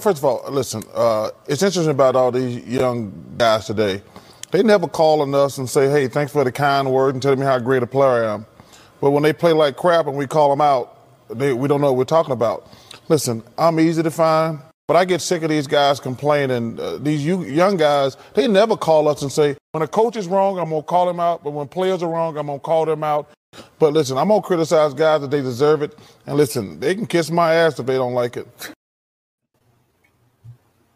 First of all, listen, uh, it's interesting about all these young guys today. They never call on us and say, hey, thanks for the kind word and telling me how great a player I am. But when they play like crap and we call them out, they, we don't know what we're talking about. Listen, I'm easy to find, but I get sick of these guys complaining. Uh, these young guys, they never call us and say, when a coach is wrong, I'm going to call him out. But when players are wrong, I'm going to call them out. But listen, I'm going to criticize guys that they deserve it. And listen, they can kiss my ass if they don't like it.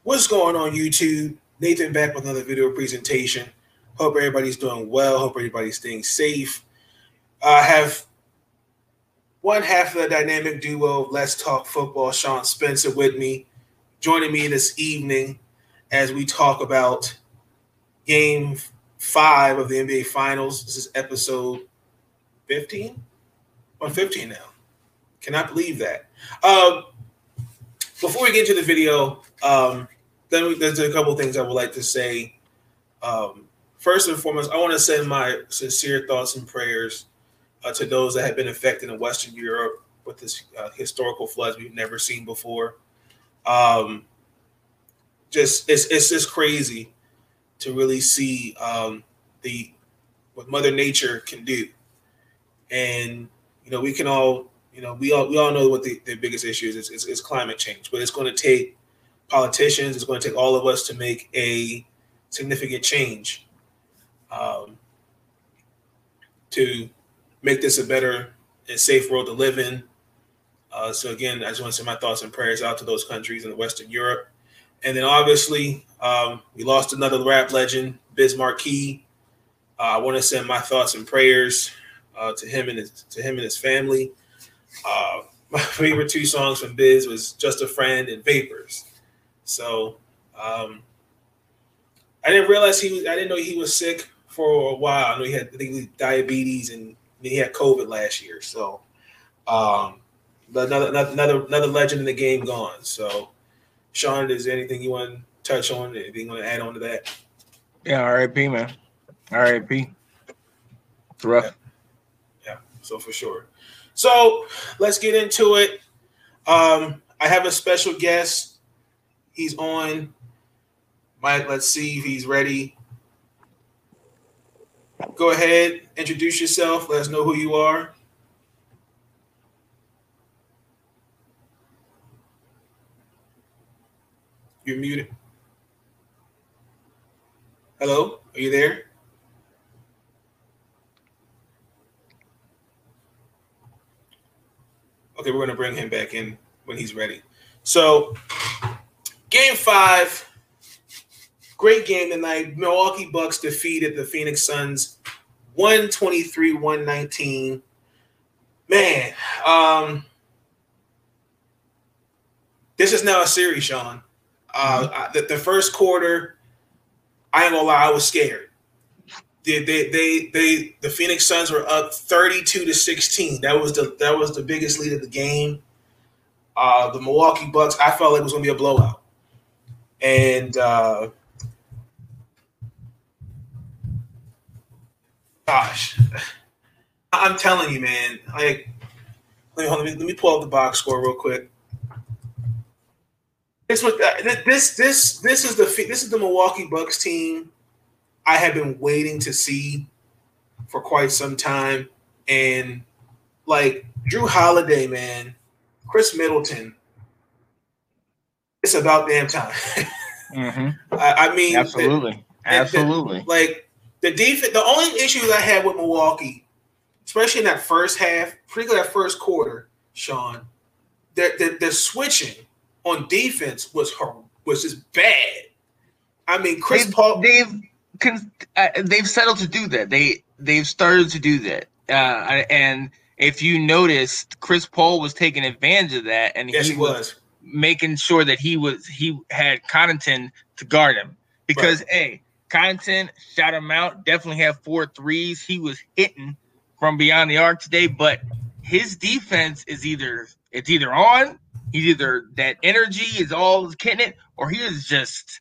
What's going on YouTube? Nathan back with another video presentation. Hope everybody's doing well. Hope everybody's staying safe. I have one half of the dynamic duo of Let's Talk Football, Sean Spencer, with me, joining me this evening as we talk about game five of the NBA Finals. This is episode 15? On 15 now. Cannot believe that. Um, before we get into the video, um, then there's a couple things I would like to say. Um, first and foremost, I want to send my sincere thoughts and prayers uh, to those that have been affected in Western Europe with this uh, historical floods we've never seen before. Um, just it's it's just crazy to really see um, the what Mother Nature can do, and you know we can all you know we all we all know what the, the biggest issue is. It's, it's climate change, but it's going to take politicians. It's going to take all of us to make a significant change um, to make this a better and safe world to live in. Uh, so again, I just want to send my thoughts and prayers out to those countries in Western Europe. And then obviously, um, we lost another rap legend, Biz Markie. Uh, I want to send my thoughts and prayers uh, to him and his, to him and his family. Uh, my favorite two songs from Biz was "Just a Friend" and "Vapors." So um, I didn't realize he was. I didn't know he was sick for a while. I know he had I think he diabetes and he had COVID last year. So um, another another another legend in the game gone. So Sean, is there anything you want to touch on? Anything you want to add on to that? Yeah, RIP man. RIP. It's rough. Yeah. yeah, so for sure. So let's get into it. Um, I have a special guest He's on. Mike, let's see if he's ready. Go ahead, introduce yourself. Let us know who you are. You're muted. Hello, are you there? Okay, we're going to bring him back in when he's ready. So, Game five, great game tonight. Milwaukee Bucks defeated the Phoenix Suns 123 119. Man, um, this is now a series, Sean. Uh, mm-hmm. the, the, first quarter, I ain't gonna lie, I was scared. They, they, they, they, the Phoenix Suns were up 32 to 16. That was the that was the biggest lead of the game. Uh, the Milwaukee Bucks, I felt like it was gonna be a blowout and uh, gosh, I'm telling you, man. Like, let me, let me let me pull up the box score real quick. This was uh, this this this is the this is the Milwaukee Bucks team I have been waiting to see for quite some time, and like Jrue Holiday, man, Khris Middleton, it's about damn time. mm-hmm. I, I, mean, absolutely, the, absolutely. The, like the defense, the only issues I had with Milwaukee, especially in that first half, particularly that first quarter, Sean, the the, the switching on defense was her was just bad. I mean, Chris they've, Paul. They've uh, they've settled to do that. They they've started to do that, uh, and if you noticed, Chris Paul was taking advantage of that, and yes, he, he was making sure that he was he had Connaughton to guard him because right. hey, Connaughton shot him out. Definitely had four threes. He was hitting from beyond the arc today, but his defense is either it's either on. He's either that energy is all getting it, or he is just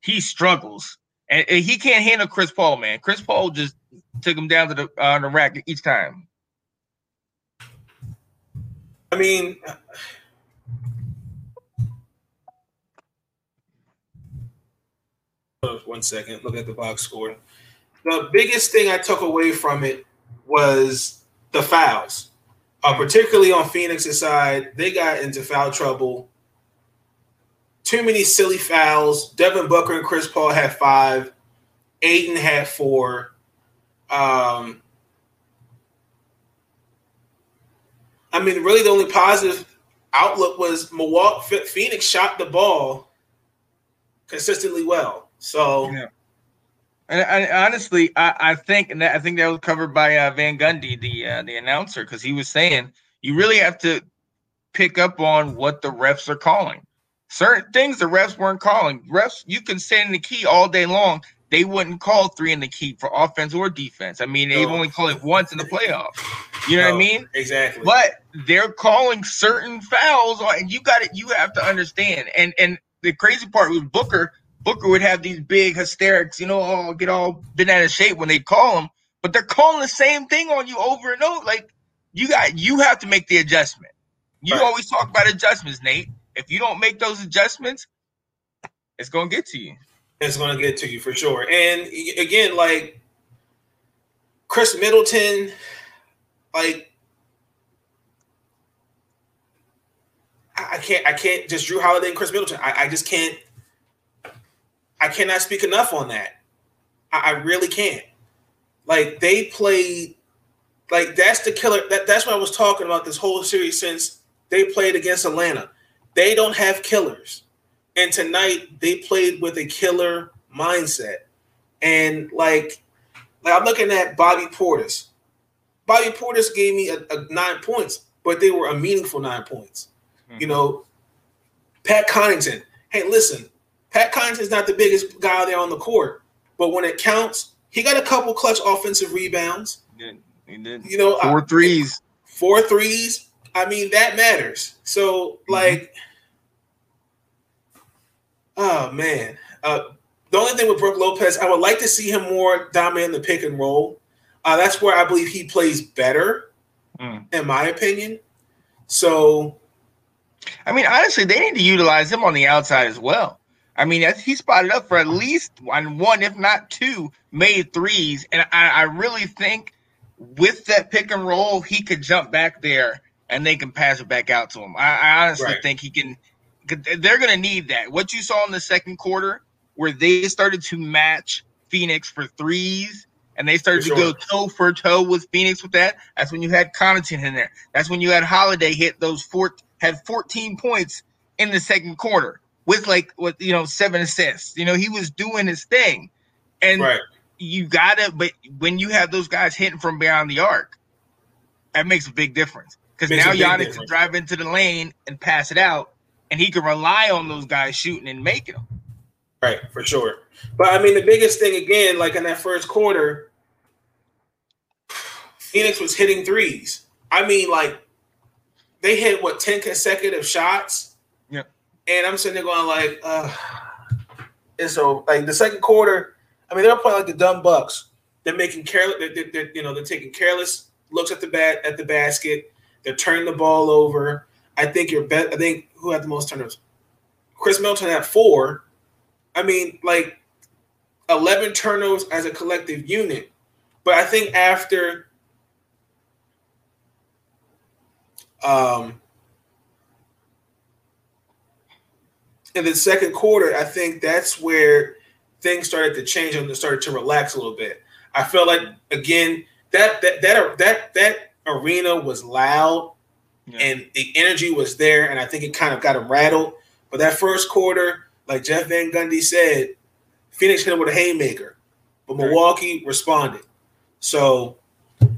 he struggles and, and, he can't handle Chris Paul. Man, Chris Paul just took him down to the uh, the rack each time. I mean, one second. Look at the box score. The biggest thing I took away from it was the fouls, uh, particularly on Phoenix's side. They got into foul trouble. Too many silly fouls. Devin Booker and Chris Paul had five. Ayton had four. Um, I mean, really, the only positive outlook was Milwaukee Phoenix shot the ball consistently well. So, yeah. and, and, honestly, I, I think and that, I think that was covered by uh, Van Gundy, the uh, the announcer, because he was saying you really have to pick up on what the refs are calling. Certain things the refs weren't calling. Refs, you can stand in the key all day long. They wouldn't call three in the key for offense or defense. I mean, they've no. only called it once in the playoffs. You know no, what I mean? Exactly. But they're calling certain fouls, and you got it. You have to understand. And and the crazy part was Booker. Booker would have these big hysterics, you know, all get all bent out of shape when they call him, but they're calling the same thing on you over and over. Like you got, you have to make the adjustment. You right. always talk about adjustments, Nate. If you don't make those adjustments, it's gonna get to you. It's gonna get to you for sure. And again, like Khris Middleton, like I can't, I can't just Jrue Holiday and Khris Middleton. I, I just can't. I cannot speak enough on that. I, I really can't. Like they played, like that's the killer. That, that's what I was talking about this whole series since they played against Atlanta. They don't have killers, and tonight they played with a killer mindset. And like, like I'm looking at Bobby Portis. Bobby Portis gave me a, a nine points, but they were a meaningful nine points. Mm-hmm. You know, Pat Connaughton. Hey, listen, Pat Connaughton is not the biggest guy there on the court, but when it counts, he got a couple clutch offensive rebounds. He did. He did. You know, four threes. Four threes. I mean, that matters. So, mm-hmm. like, oh man. Uh, the only thing with Brook Lopez, I would like to see him more dominant in the pick and roll. Uh, that's where I believe he plays better, mm. in my opinion. So I mean, honestly, they need to utilize him on the outside as well. I mean, he spotted up for at least one, one if not two, made threes, and I, I really think with that pick and roll, he could jump back there and they can pass it back out to him. I, I honestly right. think he can. They're going to need that. What you saw in the second quarter, where they started to match Phoenix for threes, and they started sure. to go toe for toe with Phoenix with that. That's when you had Connaughton in there. That's when you had Holiday hit those four had 14 points in the second quarter with like with you know seven assists. You know, he was doing his thing. And right. you gotta but when you have those guys hitting from beyond the arc, that makes a big difference. Because now Giannis can drive into the lane and pass it out, and he can rely on those guys shooting and making them. Right, for sure. But I mean, the biggest thing again, like in that first quarter, Phoenix was hitting threes. I mean, like they hit what ten consecutive shots. And I'm sitting there going like, uh, and so like the second quarter, I mean they're playing like the dumb bucks. They're making careless, they're, they're, you know, they're taking careless looks at the bat at the basket. They're turning the ball over. I think you're bet. I think who had the most turnovers? Khris Middleton had four. I mean, like eleven turnovers as a collective unit. But I think after Um, in the second quarter, I think that's where things started to change and started to relax a little bit. I felt like again that that that that that arena was loud yeah. and the energy was there, and I think it kind of got them rattled. But that first quarter, like Jeff Van Gundy said, Phoenix hit him with a haymaker, but Milwaukee responded. So,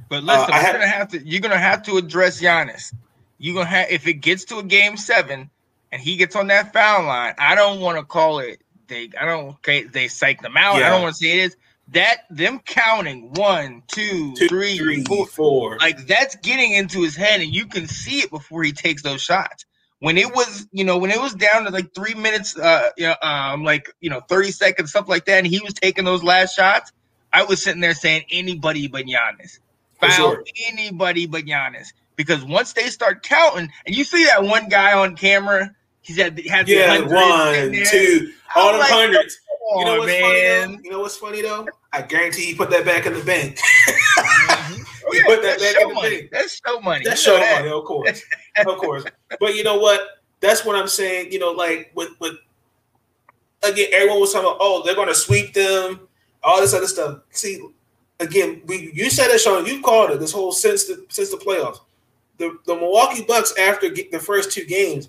but listen, uh, you're gonna have to you're gonna have to address Giannis you're gonna have if it gets to a game seven and he gets on that foul line, I don't want to call it they I don't okay, they psych them out. Yeah. I don't want to say it is that them counting one, two, two three, three four, four, like that's getting into his head, and you can see it before he takes those shots. When it was, you know, when it was down to like three minutes, uh, you know, um, like you know, thirty seconds, stuff like that, and he was taking those last shots, I was sitting there saying anybody but Giannis, foul sure. anybody but Giannis because once they start counting, and you see that one guy on camera, he's at had yeah one two all the like, hundreds. on, you know what's man. funny though? You know what's funny though? I guarantee he put that back in the bank. Oh, He yeah, put that that's back in the money. bank. That's show money. That's You show that. money, of course, of course. But you know what? That's what I'm saying. You know, like with with again, everyone was talking about, oh, they're going to sweep them, all this other stuff. See, again, we you said it, Sean. You called it this whole since the since the playoffs. The the Milwaukee Bucks after get the first two games,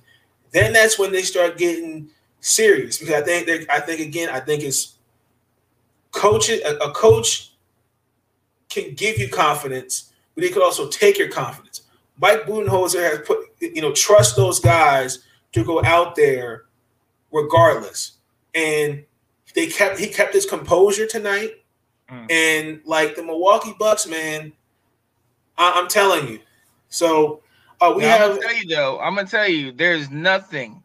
then that's when they start getting serious because I think they I think again I think it's coaching a, a coach can give you confidence, but he could also take your confidence. Mike Budenholzer has put you know trust those guys to go out there regardless, and they kept he kept his composure tonight, Mm. and like the Milwaukee Bucks, man, I, I'm telling you. So uh, we Now, I'm gonna tell you though. I'm gonna tell you, there's nothing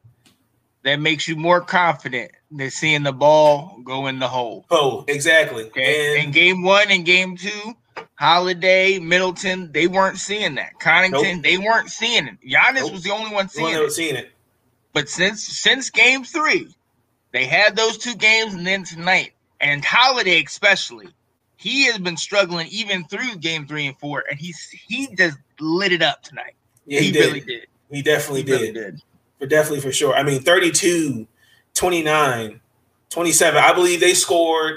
that makes you more confident than seeing the ball go in the hole. oh exactly, Okay. and in game one and game two, Holiday, Middleton, they weren't seeing that. Connaughton, Nope. they weren't seeing it. Giannis Nope. was the only one the seeing one it. seeing it. But since since game three, they had those two games and then tonight. And Holiday especially, he has been struggling even through game three and four, and he's he just lit it up tonight. Yeah, he, he, did. really did. He definitely He did. really did. for definitely for sure. I mean, 32, 29, 27. I believe they scored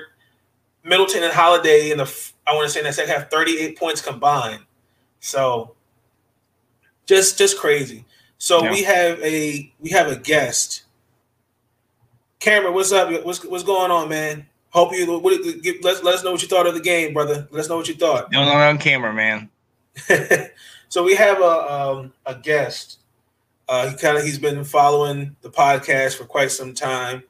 Middleton and Holiday in the I want to say in the second half 38 points combined. So just just crazy. So Yeah. we have a we have a guest. Cameron, what's up? What's what's going on, man? Hope you what, give, let, let us know what you thought of the game, brother. Let us know what you thought. No, no, on camera, man. so we have a um, a guest. Uh, he kind of he's been following the podcast for quite some time,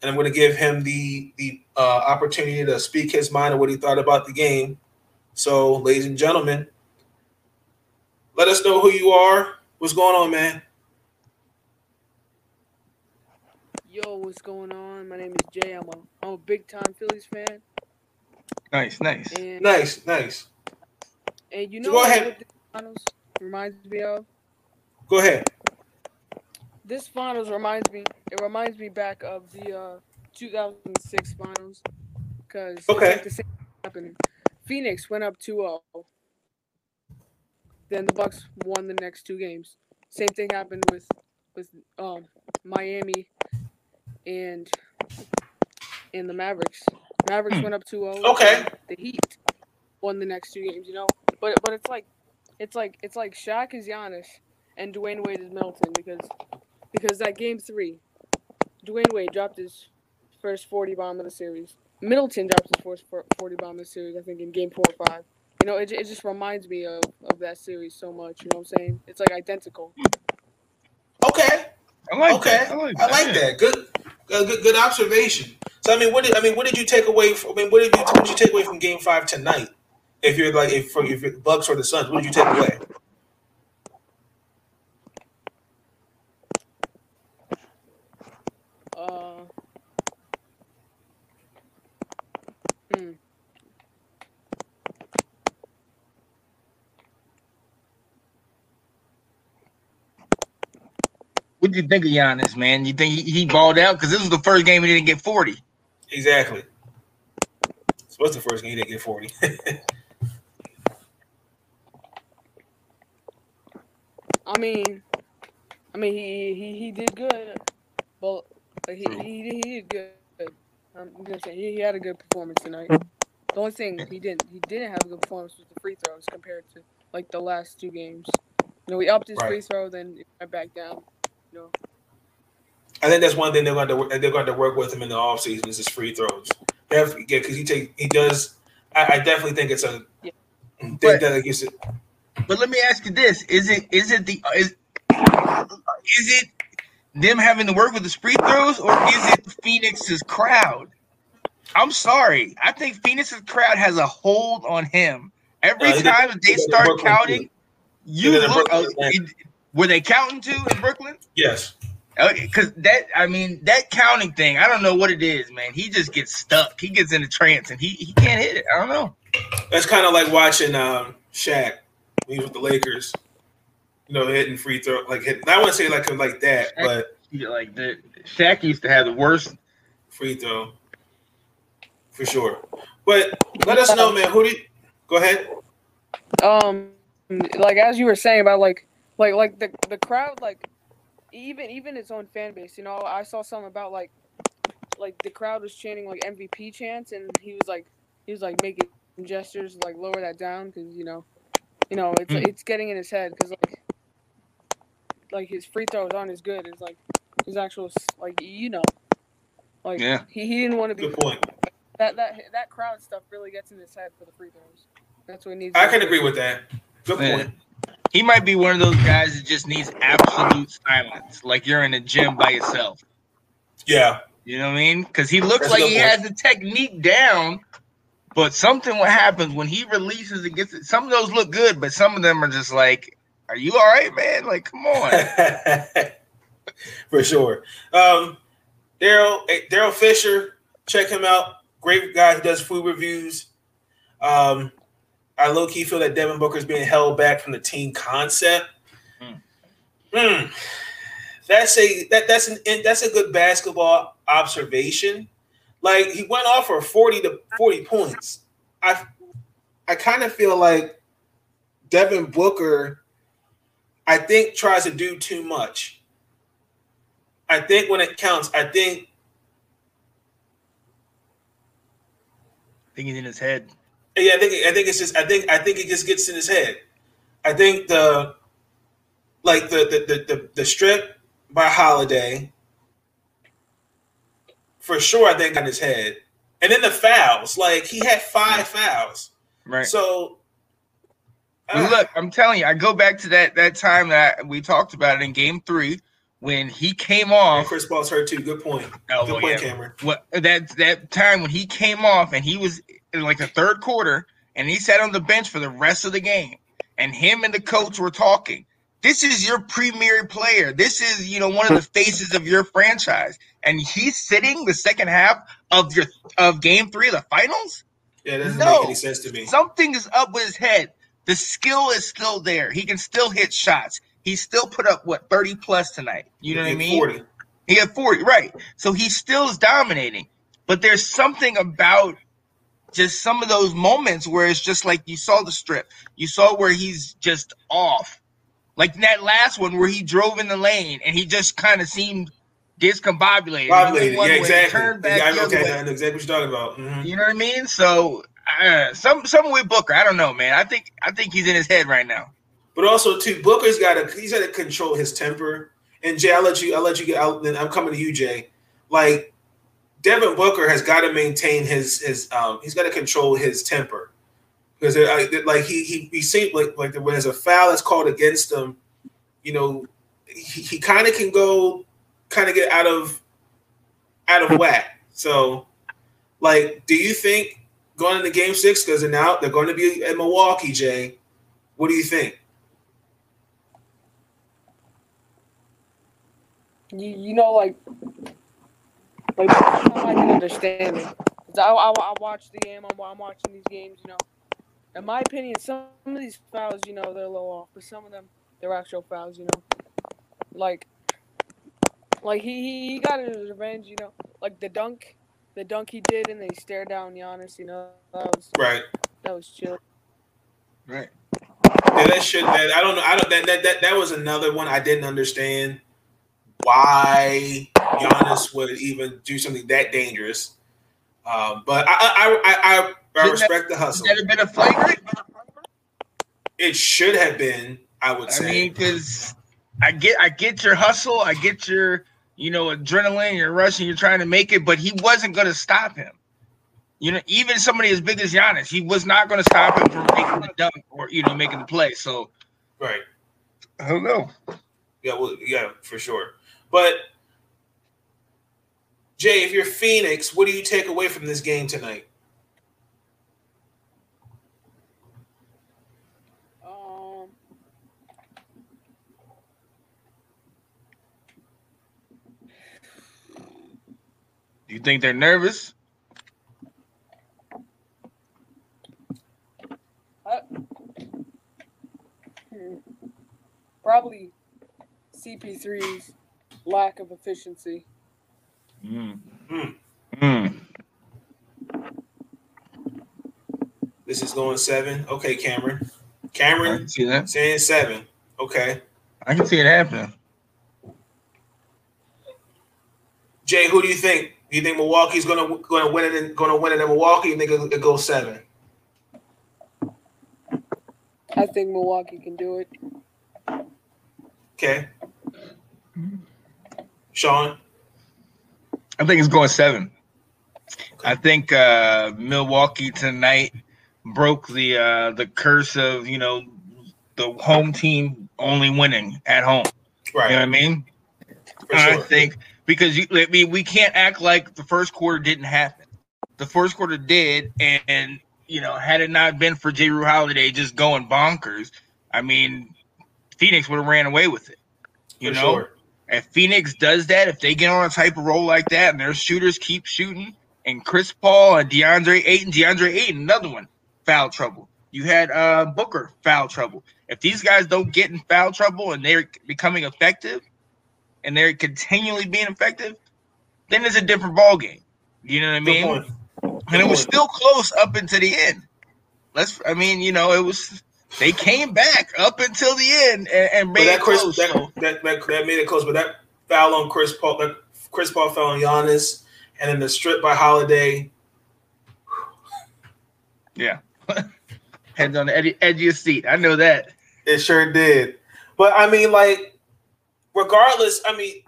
and I'm going to give him the the uh, opportunity to speak his mind of what he thought about the game. So, ladies and gentlemen, let us know who you are. What's going on, man? Yo, what's going on? My name is Jay. I'm a I'm a big time Phillies fan, Nice, nice. and Nice, nice. and you So know go what ahead. Finals reminds me of? Go ahead. This finals reminds me. It reminds me back of the uh, 2006 finals, because Okay. like the same thing happened. Phoenix went up 2-0. Then the Bucks won the next two games. Same thing happened with with um Miami and and the Mavericks. Mavericks Hmm. went up 2-0. Okay. The Heat won the next two games, you know. But but it's like it's like it's like Shaq is Giannis and Dwyane Wade is Middleton because because that game three, Dwyane Wade dropped his first 40 bomb of the series. Middleton dropped his first 40 bomb of the series, I think, in game four or five. You know, it, it just reminds me of, of that series so much. You know what I'm saying? It's like identical. Okay. I like okay. that. I like I like that. Good, uh, good, good observation. So I mean, what did I mean? What did you take away? From, I mean, what did you what did you take away from Game Five tonight? If you're like if for if you're the Bucks or the Suns, what did you take away? Uh, hmm. What do you think of Giannis, man? You think he, he balled out? Because this was the first game he didn't get 40. Exactly. So what's the first game he didn't get forty? I mean, I mean, he he, he did good, but he, he he did good. I'm gonna say he, he had a good performance tonight. The only thing he didn't he didn't have a good performance was the free throws compared to like the last two games. You know, he upped his Right. free throw, then it went back down. You know, I think that's one thing they're going to work, they're going to work with him in the offseason is his free throws. Yeah, because he take he does. I, I definitely think it's a. Yeah. Think But- that gives it. But let me ask you this: Is it is it the is is it them having to work with the free throws, or is it Phoenix's crowd? I'm sorry. I think Phoenix's crowd has a hold on him. Every time they they start Brooklyn, counting, too. you look. Uh, it- were they counting too in Brooklyn? Yes. Because that, I mean, that counting thing, I don't know what it is, man. He just gets stuck. He gets in a trance and he, he can't hit it. I don't know. That's kind of like watching um, Shaq when he was with the Lakers. You know, hitting free throw like hit. I wouldn't say like like that, but He- Like the Shaq used to have the worst. free throw. for sure. But let us know, man. Who did? Go ahead. Um, like as you were saying about like like like the the crowd like even even its own fan base. You know, I saw something about like like the crowd was chanting like MVP chants, and he was like he was like making gestures like lower that down because you know you know it's Mm. it's getting in his head because like like his free throws aren't as good as like his actual like you know like Yeah. he, he didn't want to be Good point. that that that crowd stuff really gets in his head for the free throws. That's what he needs. I can agree with that. Good Yeah. point. He might be one of those guys that just needs absolute silence, like you're in a gym by yourself. Yeah. You know what I mean? Because he looks That's like he point. has the technique down, but something what happens when he releases and gets it. Some of those look good, but some of them are just like, "Are you all right, man? Like, come on." for sure. Um, Daryl eh, Daryl Fisher, check him out. Great guy who does food reviews. Um, I low key feel that Devin Booker is being held back from the team concept. Hmm. Hmm. That's a that that's an that's a good basketball observation. Like he went off for forty to forty points. I I kind of feel like Devin Booker, I think tries to do too much. I think when it counts, I think I think he's in his head. yeah, I think I think it's just I think I think it just gets in his head. I think the like the the the the, the strip by Holiday for sure. I think on his head, and then the fouls. Like he had five fouls. Right. So uh, look, I'm telling you, I go back to that that time that we talked about it in Game Three when he came off. Chris Paul's hurt too. Good point. Oh, Good well, point, yeah. Cameron. What that that time when he came off and he was in like the third quarter and he sat on the bench for the rest of the game and him and the coach were talking. This is your premier player. This is you know one of the faces of your franchise, and he's sitting the second half of your of Game Three of the finals. Yeah, that doesn't No. make any sense to me. Something is up with his head. The skill is still there. He can still hit shots. He still put up what 30 plus tonight. You know what I mean? 40. He had 40, right. So he still is dominating. But there's something about just some of those moments where it's just like you saw the strip. You saw where he's just off. Like that last one where he drove in the lane and he just kind of seemed discombobulated. He went Populated. one Yeah, exactly. turned back Yeah, other okay, way. I know exactly what you're talking about. Mhm. You know what I mean? So uh, some some with Booker, I don't know, man. I think I think he's in his head right now. But also too, Booker's got to he's got to control his temper. And Jay, I'll let you I'll let you get out. Then I'm coming to you, Jay. Like Devin Booker has got to maintain his his um he's got to control his temper because I, like he he he seems like like when there's a foul that's called against him, you know, he, he kind of can go kind of get out of out of whack. So, like, do you think going into Game Six because now they're going to be at Milwaukee, Jay? What do you think? You, you know, like, like I can understand it. I, I, I watch the game. I'm, I'm watching these games. You know, in my opinion, some of these fouls, you know, they're a little off, but some of them they're actual fouls. You know, like, like he he, he got his revenge. You know, like the dunk, the dunk he did, and they stared down Giannis. You know, that was Right. that was chill. Right. Yeah, that should. That, I don't know. I don't. That, that that that was another one I didn't understand why Giannis would even do something that dangerous. Um, but I I I, I, I Didn't respect the hustle. That have been a flagrant. It should have been. I would I say. I mean, because I get I get your hustle, I get your you know adrenaline, you're rushing, you're trying to make it, but he wasn't going to stop him. You know, even somebody as big as Giannis, he was not going to stop him from making the dunk or you know making the play. So right. I don't know. Yeah. Well. Yeah. For sure. But Jay, if you're Phoenix, what do you take away from this game tonight? Um, Do you think they're nervous? hmm, probably CP3's lack of efficiency. Mm. Mm. Mm. this is going seven. Okay, Cameron. Cameron see that. saying seven. Okay. I can see it happening. Jay, who do you think? Do you think Milwaukee's gonna gonna win it in gonna win it in Milwaukee? You think it, it goes seven? I think Milwaukee can do it. Okay. Sean. I think it's going seven. I think uh, Milwaukee tonight broke the uh, the curse of you know the home team only winning at home. Right. You know what I mean? For I think because you, I mean, we can't act like the first quarter didn't happen. The first quarter did, and, and you know, had it not been for Jrue Holiday just going bonkers, I mean, Phoenix would have ran away with it. You For know, sure. if Phoenix does that, if they get on a type of roll like that, and their shooters keep shooting, and Chris Paul and DeAndre Ayton, DeAndre Ayton, another one, foul trouble. You had uh, Booker foul trouble. If these guys don't get in foul trouble and they're becoming effective, and they're continually being effective, then it's a different ball game. You know what I Good mean? point. And it was still close up until the end. Let's, I mean, you know, it was. They came back up until the end and, and made that it Chris close. that, that, that that made it close. But that foul on Chris Paul, that Chris Paul foul on Giannis, and then the strip by Holiday. Yeah. Heads on the edge, edge of your seat. I know that. It sure did. But I mean, like, regardless, I mean,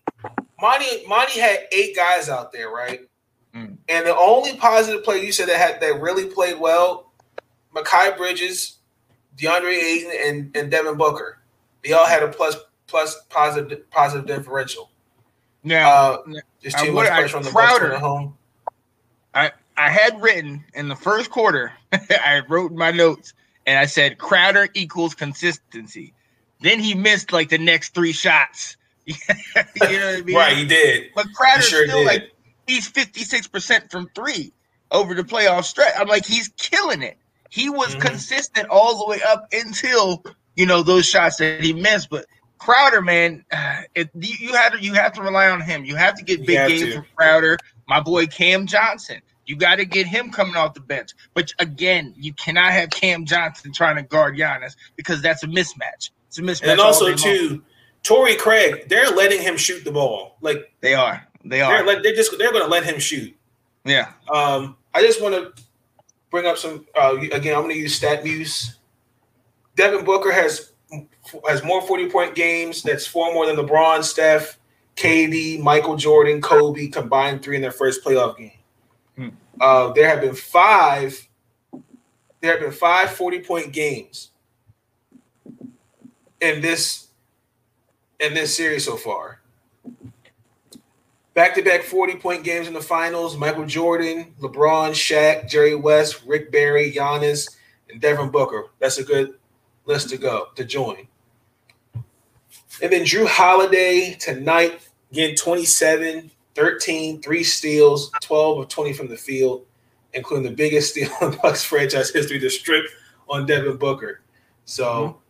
Monty Monty had eight guys out there, right? Mm. And the only positive player you said that had that really played well, Mikal Bridges, DeAndre Ayton, and, and Devin Booker. They all had a plus plus positive positive differential. Now, Uh, just I too would- much I- pressure on the Crowder- at home. I had written in the first quarter, I wrote in my notes and I said Crowder equals consistency. Then he missed like the next three shots. you know what I mean? Right, he did. But Crowder's sure still did. like he's 56% from three over the playoff stretch. I'm like, he's killing it. He was Mhm. consistent all the way up until you know those shots that he missed. But Crowder, man, it, you you have to you have to rely on him. You have to get big games from Crowder. My boy Cam Johnson. You got to get him coming off the bench. But again, you cannot have Cam Johnson trying to guard Giannis because that's a mismatch. It's a mismatch. And also day long. too, Torrey Craig, they're letting him shoot the ball. Like they are. They they're are. they're just they're going to let him shoot. Yeah. Um, I just want to bring up some uh, again. I'm going to use StatMuse. Devin Booker has has more 40 point games. That's four more than LeBron, Steph, KD, Michael Jordan, Kobe combined three in their first playoff game. Hmm. Uh, there have been five. There have been five 40 point games in this in this series so far. Back to back 40 point games in the finals. Michael Jordan, LeBron, Shaq, Jerry West, Rick Barry, Giannis, and Devin Booker. That's a good list to go to join. And then Jrue Holiday tonight, again, 27, 13, three steals, 12 of 20 from the field, including the biggest steal in Bucks franchise history, the strip on Devin Booker. So, mm-hmm.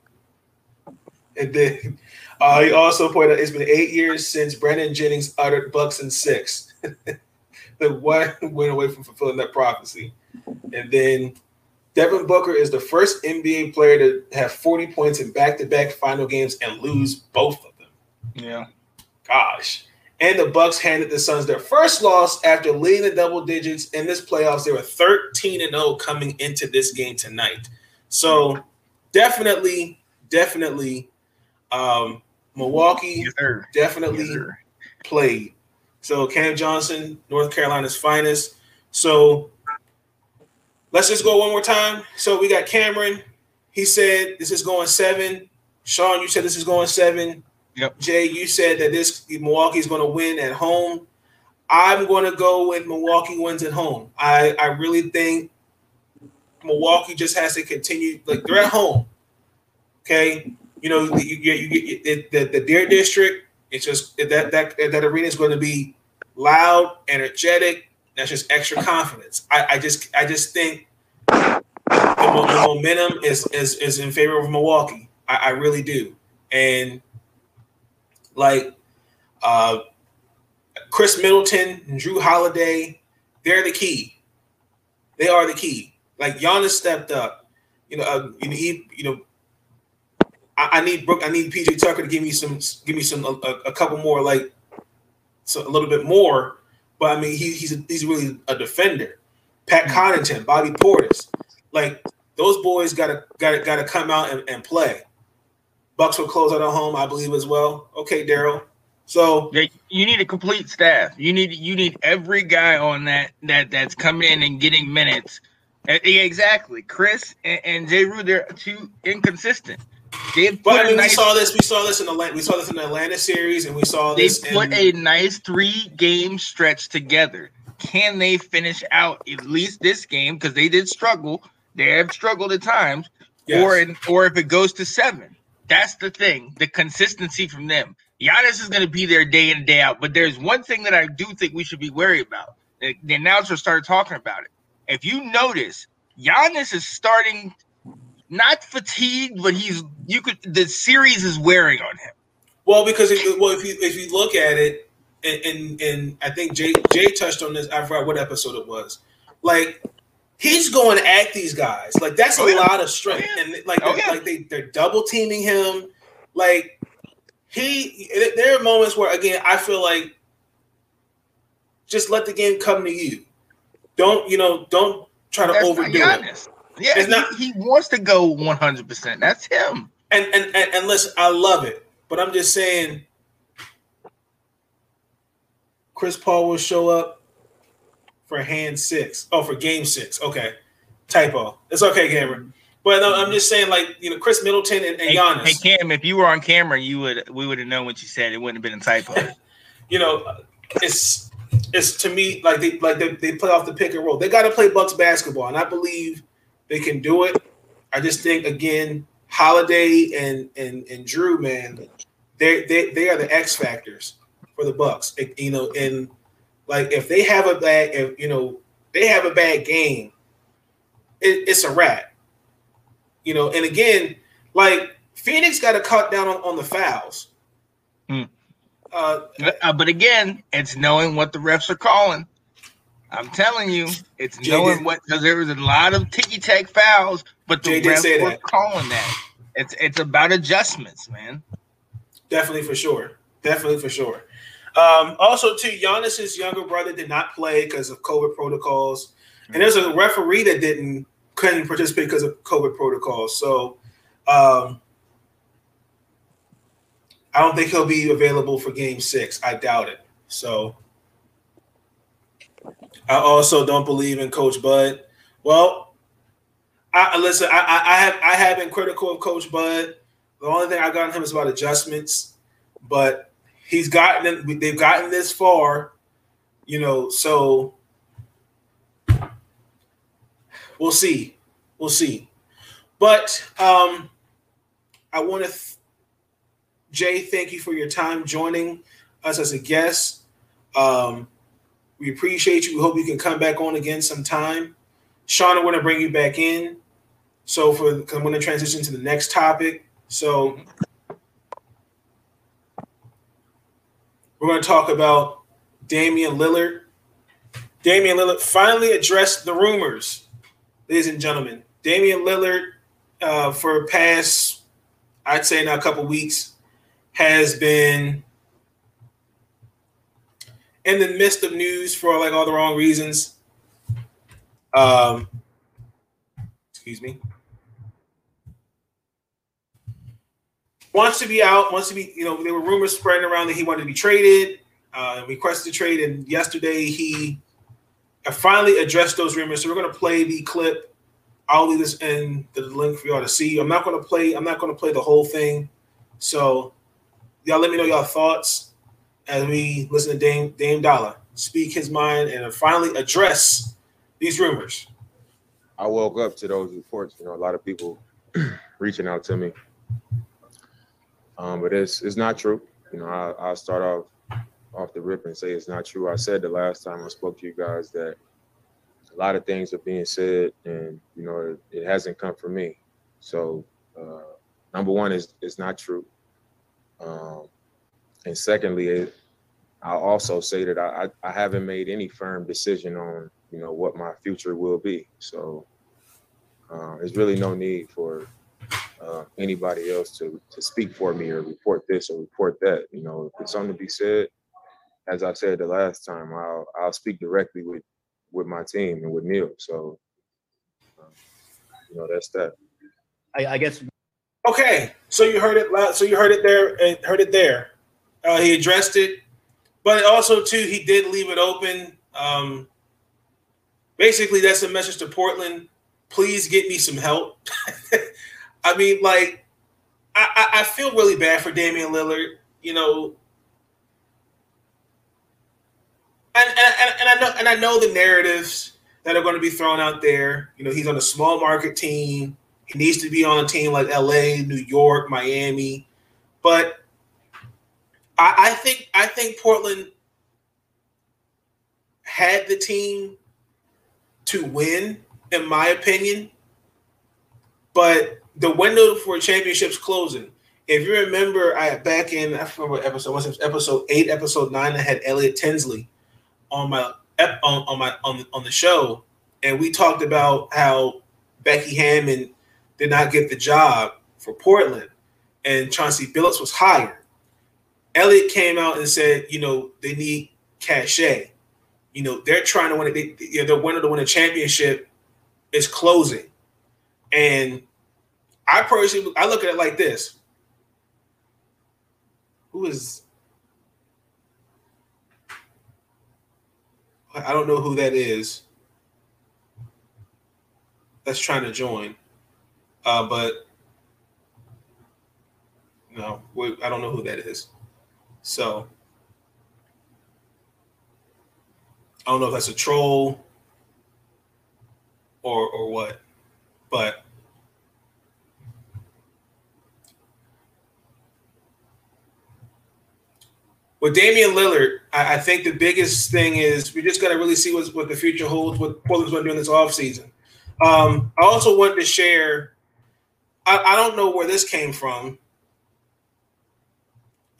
And then uh, he also pointed out it's been eight years since Brandon Jennings uttered Bucks and six. the one went away from fulfilling that prophecy. And then Devin Booker is the first NBA player to have 40 points in back-to-back final games and lose both of them. Yeah. Gosh. And the Bucks handed the Suns their first loss after leading the double digits in this playoffs. They were 13 and 0 coming into this game tonight. So definitely, definitely, um, Milwaukee Yes, definitely Yes, played. So Cam Johnson, North Carolina's finest. So let's just go one more time. So we got Cameron. He said this is going seven. Sean, you said this is going seven. Yep. Jay, you said that this Milwaukee's going to win at home. I'm going to go with Milwaukee wins at home. I I really think Milwaukee just has to continue. Like they're at home. Okay, you know you get you get it, the the Deer District. It's just that that that arena is going to be loud, energetic. That's just extra confidence. I, I just I just think the, the momentum is, is is in favor of Milwaukee. I, I really do, and like uh, Khris Middleton and Jrue Holiday, they're the key. They are the key. Like Giannis stepped up. You know, uh, you know, he, you know, I, I, need Brook, I need PJ Tucker to give me some, give me some, a, a couple more, like, so a little bit more. But I mean, he, he's a, he's really a defender. Pat mm-hmm. Connaughton, Bobby Portis, like those boys gotta gotta gotta come out and, and play. Bucks will close out at home, I believe, as well. Okay, Daryl. So yeah, you need a complete staff. You need you need every guy on that that that's coming in and getting minutes. Exactly, Chris and, and Jrue, they're too inconsistent. They but I mean, nice, we saw this. We saw this in the we saw this in the Atlanta series, and we saw this. They put in, a nice three game stretch together. Can they finish out at least this game? Because they did struggle. They have struggled at times. Yes. Or in, or if it goes to seven, that's the thing. The consistency from them. Giannis is going to be there day in and day out. But there's one thing that I do think we should be worried about. The, the announcer started talking about it. If you notice, Giannis is starting not fatigued, but he's you could the series is wearing on him. Well, because if, well, if you if you look at it, and, and and I think Jay Jay touched on this. I forgot what episode it was. Like he's going at these guys. Like that's oh, a yeah. lot of strength, oh, yeah. and like oh, yeah. like they they're double teaming him. Like he, there are moments where again I feel like just let the game come to you. Don't you know? Don't try to that's overdo it. Yeah, it's he, not, he wants to go one hundred percent. That's him. And, and and and listen, I love it, but I'm just saying. Chris Paul will show up for hand six. Oh, for game six. Okay. Typo. It's okay, Cameron. But no, I'm just saying, like you know, Khris Middleton and, and hey, Giannis. Hey Cam, if you were on camera, you would we would have known what you said. It wouldn't have been a typo. you know, it's it's to me like they like they, they play off the pick and roll. They got to play Bucks basketball, and I believe they can do it. I just think again, Holiday and and and Jrue, man, they they they are the X factors for the Bucks. You know, and like if they have a bad, if you know they have a bad game, it, it's a wrap. You know, and again, like Phoenix got to cut down on, on the fouls. Mm. Uh, but again, it's knowing what the refs are calling. I'm telling you, it's Jay knowing did, what because there was a lot of ticky tack fouls, but the Jay refs were that. calling that. It's it's about adjustments, man. Definitely for sure. Definitely for sure. Um, also, too, Giannis's younger brother did not play because of COVID protocols, and there's a referee that didn't couldn't participate because of COVID protocols. So, um, I don't think he'll be available for Game Six. I doubt it. So, I also don't believe in Coach Bud. Well, I listen. I, I, have I have been critical of Coach Bud. The only thing I got on him is about adjustments, but he's gotten they've gotten this far, you know, so we'll see. We'll see. But um I want to th- Jay, thank you for your time joining us as a guest. Um we appreciate you. We hope you can come back on again sometime. Sean, I want to bring you back in. So for I'm going to transition to the next topic. So We're going to talk about Damian Lillard. Damian Lillard finally addressed the rumors, ladies and gentlemen. Damian Lillard, uh, for past, I'd say now a couple weeks, has been in the midst of news for like all the wrong reasons. Um, excuse me. wants to be out, wants to be, you know, there were rumors spreading around that he wanted to be traded, uh, requested a trade, and yesterday he finally addressed those rumors. So we're going to play the clip. I'll leave this in the link for y'all to see. I'm not going to play. I'm not going to play the whole thing. So y'all let me know y'all thoughts as we listen to Dame Dame Dollar speak his mind and finally address these rumors. I woke up to those reports. You know, a lot of people reaching out to me um, but it's it's not true. You know, I, I'll start off off the rip and say it's not true. I said the last time I spoke to you guys that a lot of things are being said, and you know, it, it hasn't come from me. So, uh, number one is it's not true. Um, and secondly, it, I'll also say that I, I haven't made any firm decision on you know what my future will be. So Uh, there's really no need for uh, anybody else to to speak for me or report this or report that. You know, if it's something to be said, as I said the last time, I'll I'll speak directly with with my team and with Neil. So, uh, you know, that's that. I, I guess Okay, so you heard it. loud- So you heard it there. Heard it there. Uh, he addressed it, but also too, he did leave it open. Um, basically, that's a message to Portland. Please get me some help. I mean, like, I, I, feel really bad for Damian Lillard. You know, and, and, and I know and I know the narratives that are going to be thrown out there. You know, he's on a small market team. He needs to be on a team like LA, New York, Miami. But I, I think I think Portland had the team to win, in my opinion. But the window for championships closing. If you remember, I back in I remember what episode was episode eight, episode nine. I had Elliot Tinsley on my on, on my on on the show, and we talked about how Becky Hammon did not get the job for Portland, and Chauncey Billups was hired. Elliot came out and said, you know, they need cachet. You know, they're trying to win it. They, you know, the winner to win a championship It's closing, and I personally, I look at it like this: Who is? I don't know who that is. That's trying to join. Uh, but no, I don't know who that is. So I don't know if that's a troll or or what, but with Damian Lillard, I, I think the biggest thing is we just got to really see what's, what the future holds, what Portland's going to do in this offseason. Um, I also wanted to share. I, I don't know where this came from.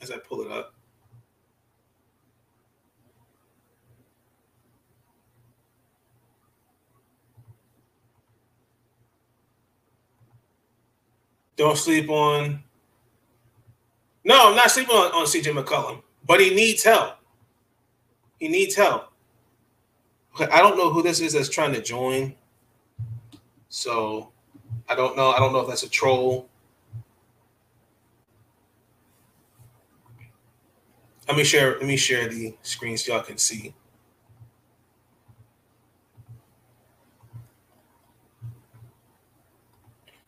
As I pull it up, don't sleep on. No, I'm not sleeping on, on CJ McCollum, but he needs help. He needs help. I don't know who this is that's trying to join. So I don't know. I don't know if that's a troll. Let me share. Let me share the screen so y'all can see.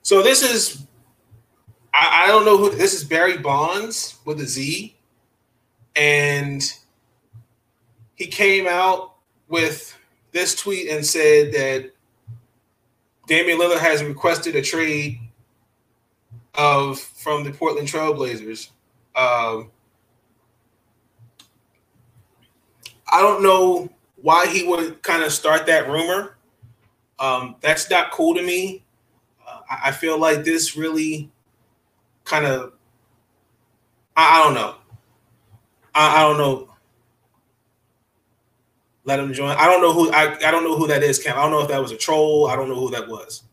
So this is. I, I don't know who this is. Barry Bonds with a Z, and he came out with this tweet and said that Damian Lillard has requested a trade of from the Portland Trailblazers. Um, I don't know why he would kind of start that rumor. Um, that's not cool to me. Uh, I, I feel like this really kind of, I, I don't know. I, I don't know. Let him join. I don't know who I, I don't know who that is, Cam. I don't know if that was a troll. I don't know who that was.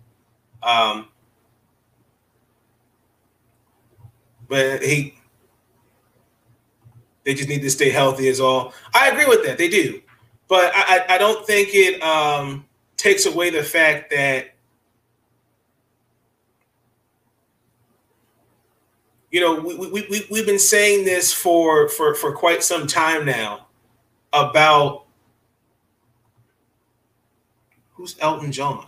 Um, but he they just need to stay healthy is all. I agree with that. They do. But I, I, I don't think it um, takes away the fact that you know we, we, we, we've been saying this for, for, for quite some time now about who's Elton John?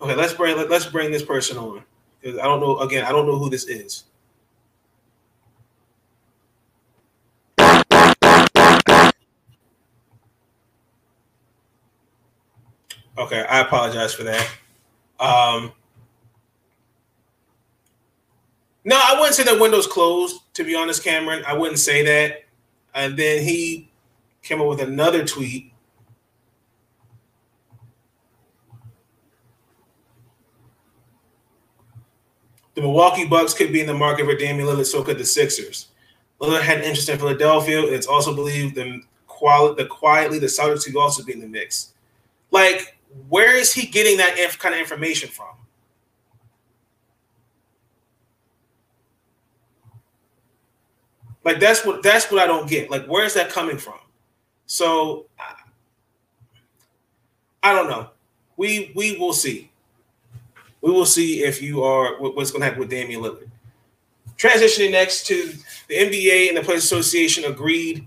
Okay, let's bring let, us bring this person on I don't know. Again, I don't know who this is. Okay, I apologize for that. Um, no, I wouldn't say that window's closed. To be honest, Cameron, I wouldn't say that. And then he came up with another tweet. The Milwaukee Bucks could be in the market for Damian Lillard, so could the Sixers. Lillard had interest in Philadelphia. It's also believed the quietly the Celtics could also be in the mix. Like, where is he getting that inf- kind of information from? Like that's what that's what I don't get. Like, where is that coming from? So I, don't know. We we will see. We will see if you are what's going to happen with Damian Lillard. Transitioning next to the NBA and the Players Association agreed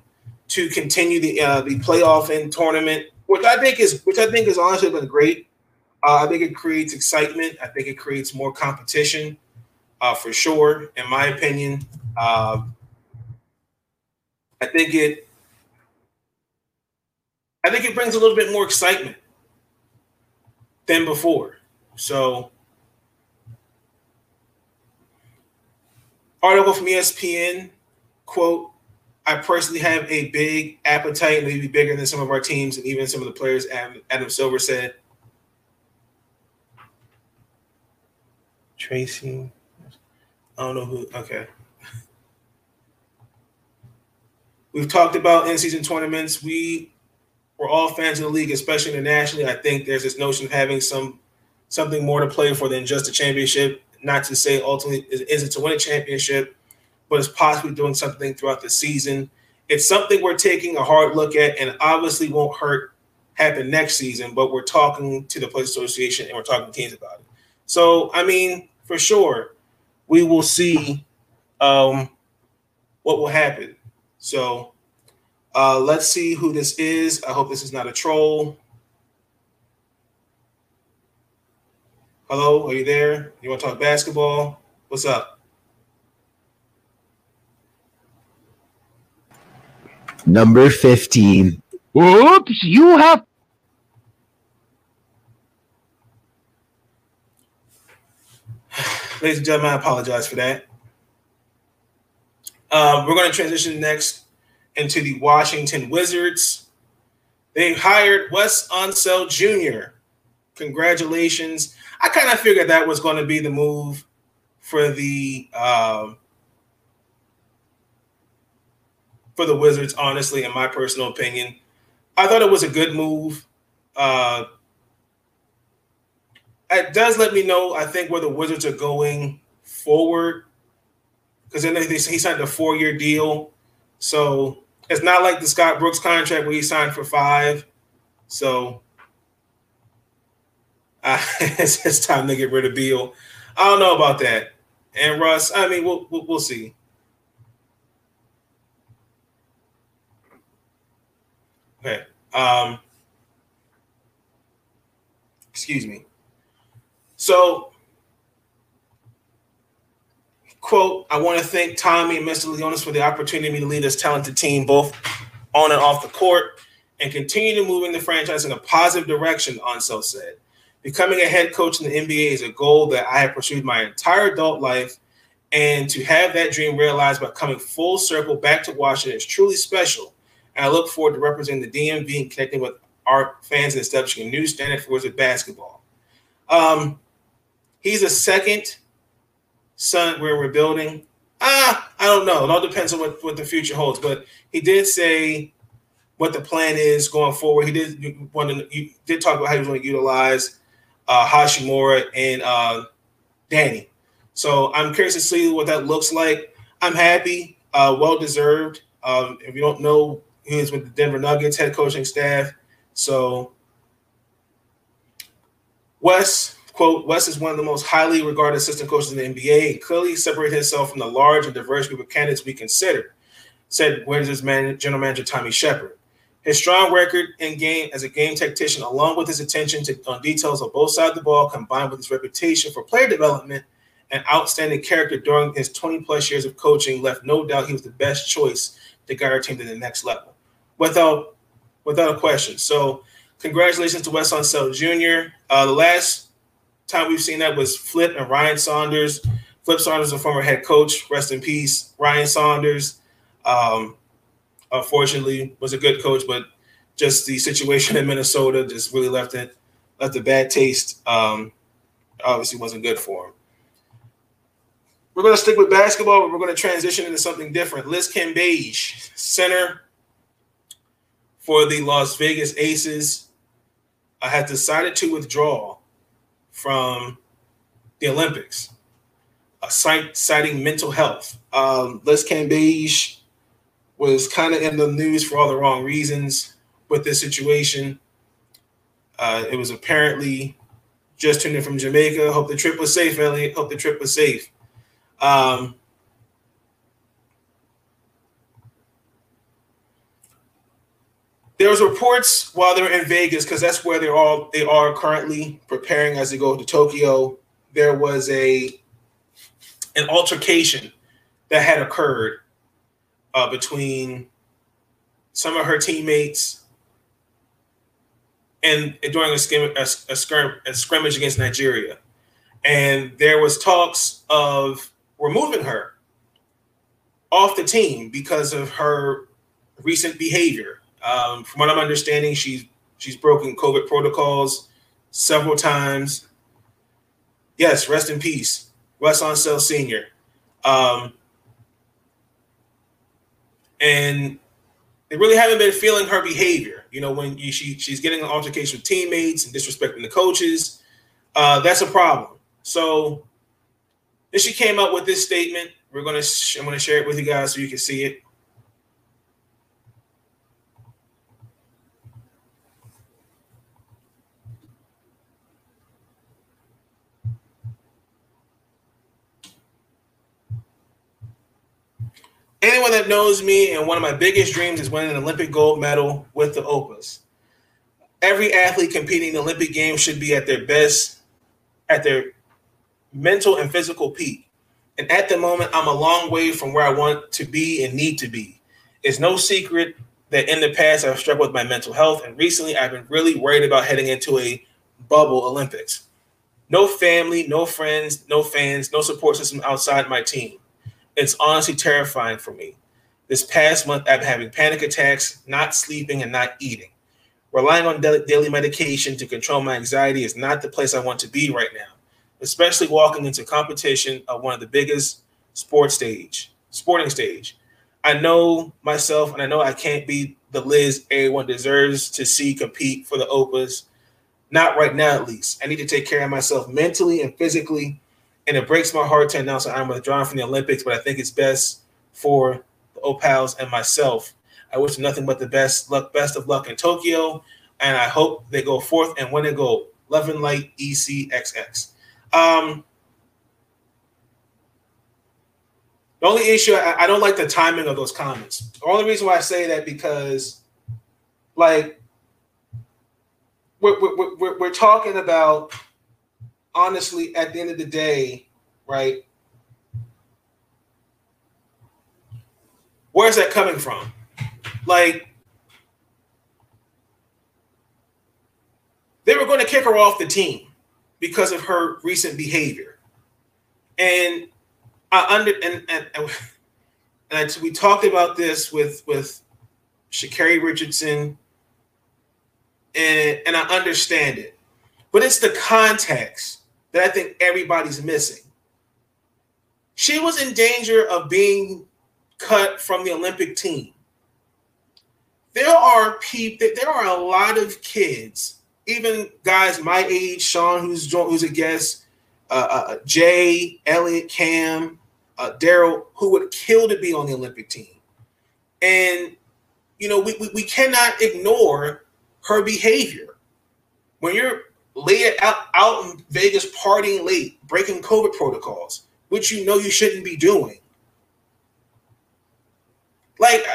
to continue the uh, the playoff and tournament, which I think is which I think has honestly been great. Uh, I think it creates excitement. I think it creates more competition, uh, for sure. In my opinion, uh, I think it. I think it brings a little bit more excitement than before. So, article from ESPN quote I personally have a big appetite, maybe bigger than some of our teams and even some of the players. Adam Silver said. Tracy, I don't know who. Okay. We've talked about in-season tournaments. We we're all fans of the league, especially internationally. I think there's this notion of having some something more to play for than just a championship. Not to say ultimately is, is it to win a championship, but it's possibly doing something throughout the season. It's something we're taking a hard look at, and obviously won't hurt happen next season. But we're talking to the Players Association and we're talking to teams about it. So I mean, for sure, we will see um, what will happen. So uh, let's see who this is. I hope this is not a troll. Hello, are you there? You want to talk basketball? What's up? Number 15. Oops, you have. Ladies and gentlemen, I apologize for that. Um, we're going to transition next into the Washington Wizards. They hired Wes Unseld Jr. Congratulations. I kind of figured that was going to be the move for the um, for the Wizards, honestly, in my personal opinion. I thought it was a good move. Uh, it does let me know, I think, where the Wizards are going forward because then they, he signed a four year deal. So it's not like the Scott Brooks contract where he signed for five. So uh, it's, it's, time to get rid of Beal. I don't know about that. And Russ, I mean, we'll, we'll, we'll see. Okay. Um, excuse me. So quote, I want to thank Tommy and Mr. Leonsis for the opportunity to lead this talented team both on and off the court and continue to move in the franchise in a positive direction, Unseld said. Becoming a head coach in the NBA is a goal that I have pursued my entire adult life, and to have that dream realized by coming full circle back to Washington is truly special. And I look forward to representing the DMV and connecting with our fans and establishing a new standard for Wizard basketball. Um, he's a second son where we're building. Ah, I don't know. It all depends on what, what the future holds. But he did say what the plan is going forward. He did want to you did talk about how he was going to utilize uh, Hachimura and uh, Danny. So I'm curious to see what that looks like. I'm happy, uh, well deserved. Um, if you don't know, is with the Denver Nuggets head coaching staff. So Wes, Quote, Wes is one of the most highly regarded assistant coaches in the NBA and clearly separated himself from the large and diverse group of candidates we consider, said Wizards man, general manager Tommy Sheppard. His strong record in game as a game tactician, along with his attention to on details on both sides of the ball, combined with his reputation for player development and outstanding character during his 20 plus years of coaching, left no doubt he was the best choice to guide our team to the next level, without without a question. So, congratulations to Wes Unseld Jr. Uh, the last time we've seen that was Flip and Ryan Saunders. Flip Saunders, a former head coach, rest in peace. Ryan Saunders, um, unfortunately, was a good coach, but just the situation in Minnesota just really left it left a bad taste. Um, obviously, wasn't good for him. We're going to stick with basketball, but we're going to transition into something different. Liz Cambage, center for the Las Vegas Aces I have decided to withdraw from the Olympics, uh, citing mental health. Um, Liz Cambage was kind of in the news for all the wrong reasons with this situation. Uh, it was apparently just tuned in from Jamaica. Hope the trip was safe, Elliot. Hope the trip was safe. Um, there was reports while they were in Vegas because that's where they're all they are currently preparing as they go to Tokyo. There was a an altercation that had occurred uh, between some of her teammates and during a, skim, a, a, a scrimmage against Nigeria, and there was talks of removing her off the team because of her recent behavior um, from what I'm understanding, she's she's broken COVID protocols several times. Yes, rest in peace, Wes Unseld Sr. Um, and they really haven't been feeling her behavior. You know, when you, she she's getting an altercation with teammates and disrespecting the coaches, uh, that's a problem. So then she came up with this statement. We're gonna I'm gonna share it with you guys so you can see it. Anyone that knows me and one of my biggest dreams is winning an Olympic gold medal with the Opals. Every athlete competing in the Olympic Games should be at their best, at their mental and physical peak. And at the moment, I'm a long way from where I want to be and need to be. It's no secret that in the past I've struggled with my mental health, and recently I've been really worried about heading into a bubble Olympics. No family, no friends, no fans, no support system outside my team. It's honestly terrifying for me. This past month, I've been having panic attacks, not sleeping, and not eating. Relying on daily medication to control my anxiety is not the place I want to be right now, especially walking into competition of one of the biggest sports stage, sporting stage. I know myself, and I know I can't be the Liz everyone deserves to see compete for the Opals. Not right now, at least. I need to take care of myself mentally and physically and it breaks my heart to announce that I'm withdrawing from the Olympics, but I think it's best for the Opals and myself. I wish nothing but the best luck, best of luck in Tokyo, and I hope they go forth and win a gold. Love and light, ECXX. Um, the only issue I, I don't like the timing of those comments. The only reason why I say that because, like, we're, we're, we're, we're talking about honestly, at the end of the day, right? Where's that coming from? Like, they were going to kick her off the team because of her recent behavior. And I under and and, and we talked about this with with Sha'Carri Richardson, and and I understand it, but it's the context that I think everybody's missing. She was in danger of being cut from the Olympic team. There are people, there are a lot of kids, even guys my age, Sean, who's who's a guest, uh, uh, Jay, Elliot, Cam, uh, Daryl, who would kill to be on the Olympic team. And, you know, we, we, we cannot ignore her behavior. When you're lay out, out in Vegas partying late, breaking COVID protocols, which you know you shouldn't be doing. Like,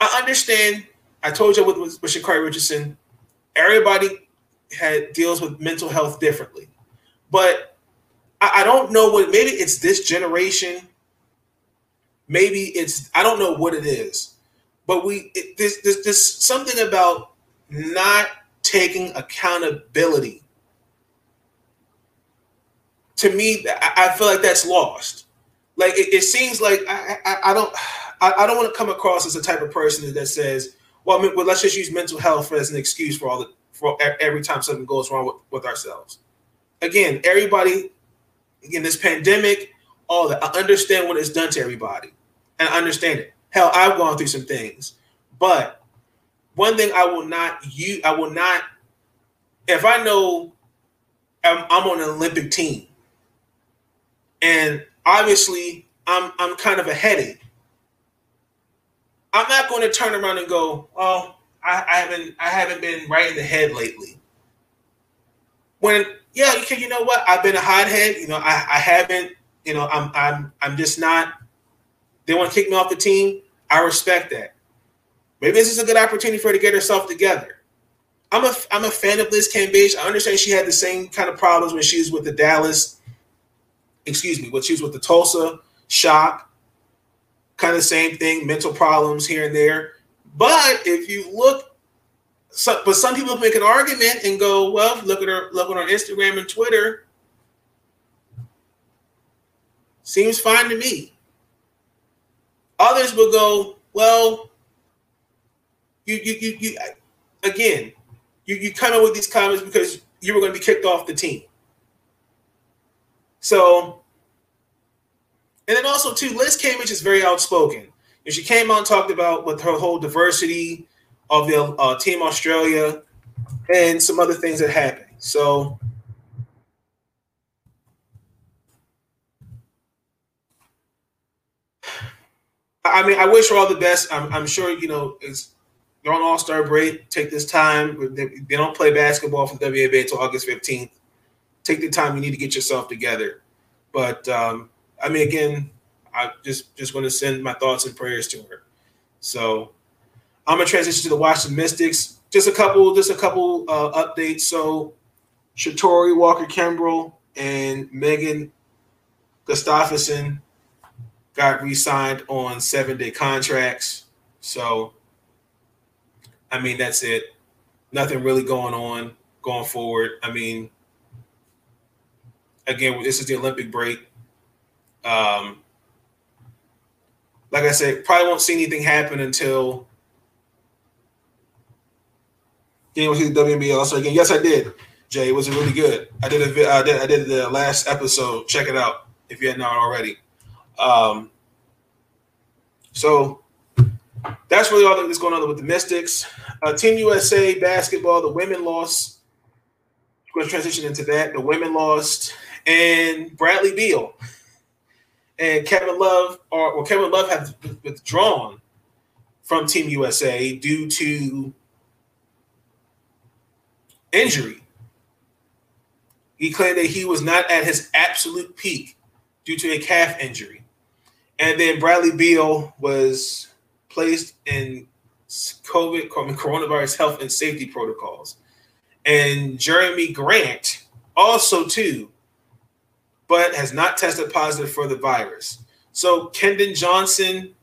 I understand. I told you with, with, with Sha'Carri Richardson, everybody had deals with mental health differently, but I, I don't know what. Maybe it's this generation. Maybe it's I don't know what it is, but we it, there's, there's, there's something about not taking accountability. To me, I feel like that's lost. Like it, it seems like I, I, I don't I, I, don't want to come across as a type of person that says, well, I mean, well, let's just use mental health as an excuse for all the for every time something goes wrong with, with ourselves. Again, everybody in this pandemic, all that I understand what it's done to everybody, and I understand it. Hell, I've gone through some things, but one thing I will not you I will not if I know I'm, I'm on an Olympic team and obviously I'm I'm kind of a headache. I'm not going to turn around and go, "Oh, I, I haven't I haven't been right in the head lately." When yeah, you can, you know what? I've been a hothead. You know, I, I haven't. You know, I'm I'm I'm just not. They want to kick me off the team. I respect that. Maybe this is a good opportunity for her to get herself together. I'm a I'm a fan of Liz Cambage. I understand she had the same kind of problems when she was with the Dallas. Excuse me, when she was with the Tulsa Shock. Kind of same thing, mental problems here and there. But if you look, so, but some people make an argument and go, well, look at her, look at her Instagram and Twitter. Seems fine to me. Others will go, well, you, you, you, you again, you, you come up with these comments because you were going to be kicked off the team. So, and then also too, Liz Cambage is very outspoken. And she came on and talked about with her whole diversity of the uh, Team Australia and some other things that happened. So, I mean, I wish her all the best. I'm, I'm sure you know it's they're on All Star break. Take this time. They, don't play basketball for the WNBA until August 15th. Take the time you need to get yourself together. But um, I mean, again, I just just want to send my thoughts and prayers to her. So I'm gonna transition to the Washington Mystics. Just a couple, just a couple uh, updates. So Shatori Walker Kimbrell and Megan Gustafson got re-signed on seven-day contracts. So I mean, that's it. Nothing really going on going forward. I mean, again, this is the Olympic break. Um, like I said, probably won't see anything happen until getting with the WNBA All. Yes, I did. Jay, it was really good. I did a I did I did the last episode. Check it out if you had not already. Um, so that's really all that's going on with the Mystics. Uh, Team USA basketball, the women lost. We're going to transition into that. The women lost, and Bradley Beal and Kevin Love, or well, Kevin Love has withdrawn from Team USA due to injury. He claimed that he was not at his absolute peak due to a calf injury. And then Bradley Beal was placed in COVID, coronavirus health and safety protocols. And Jerami Grant also too, but has not tested positive for the virus. So Keldon Johnson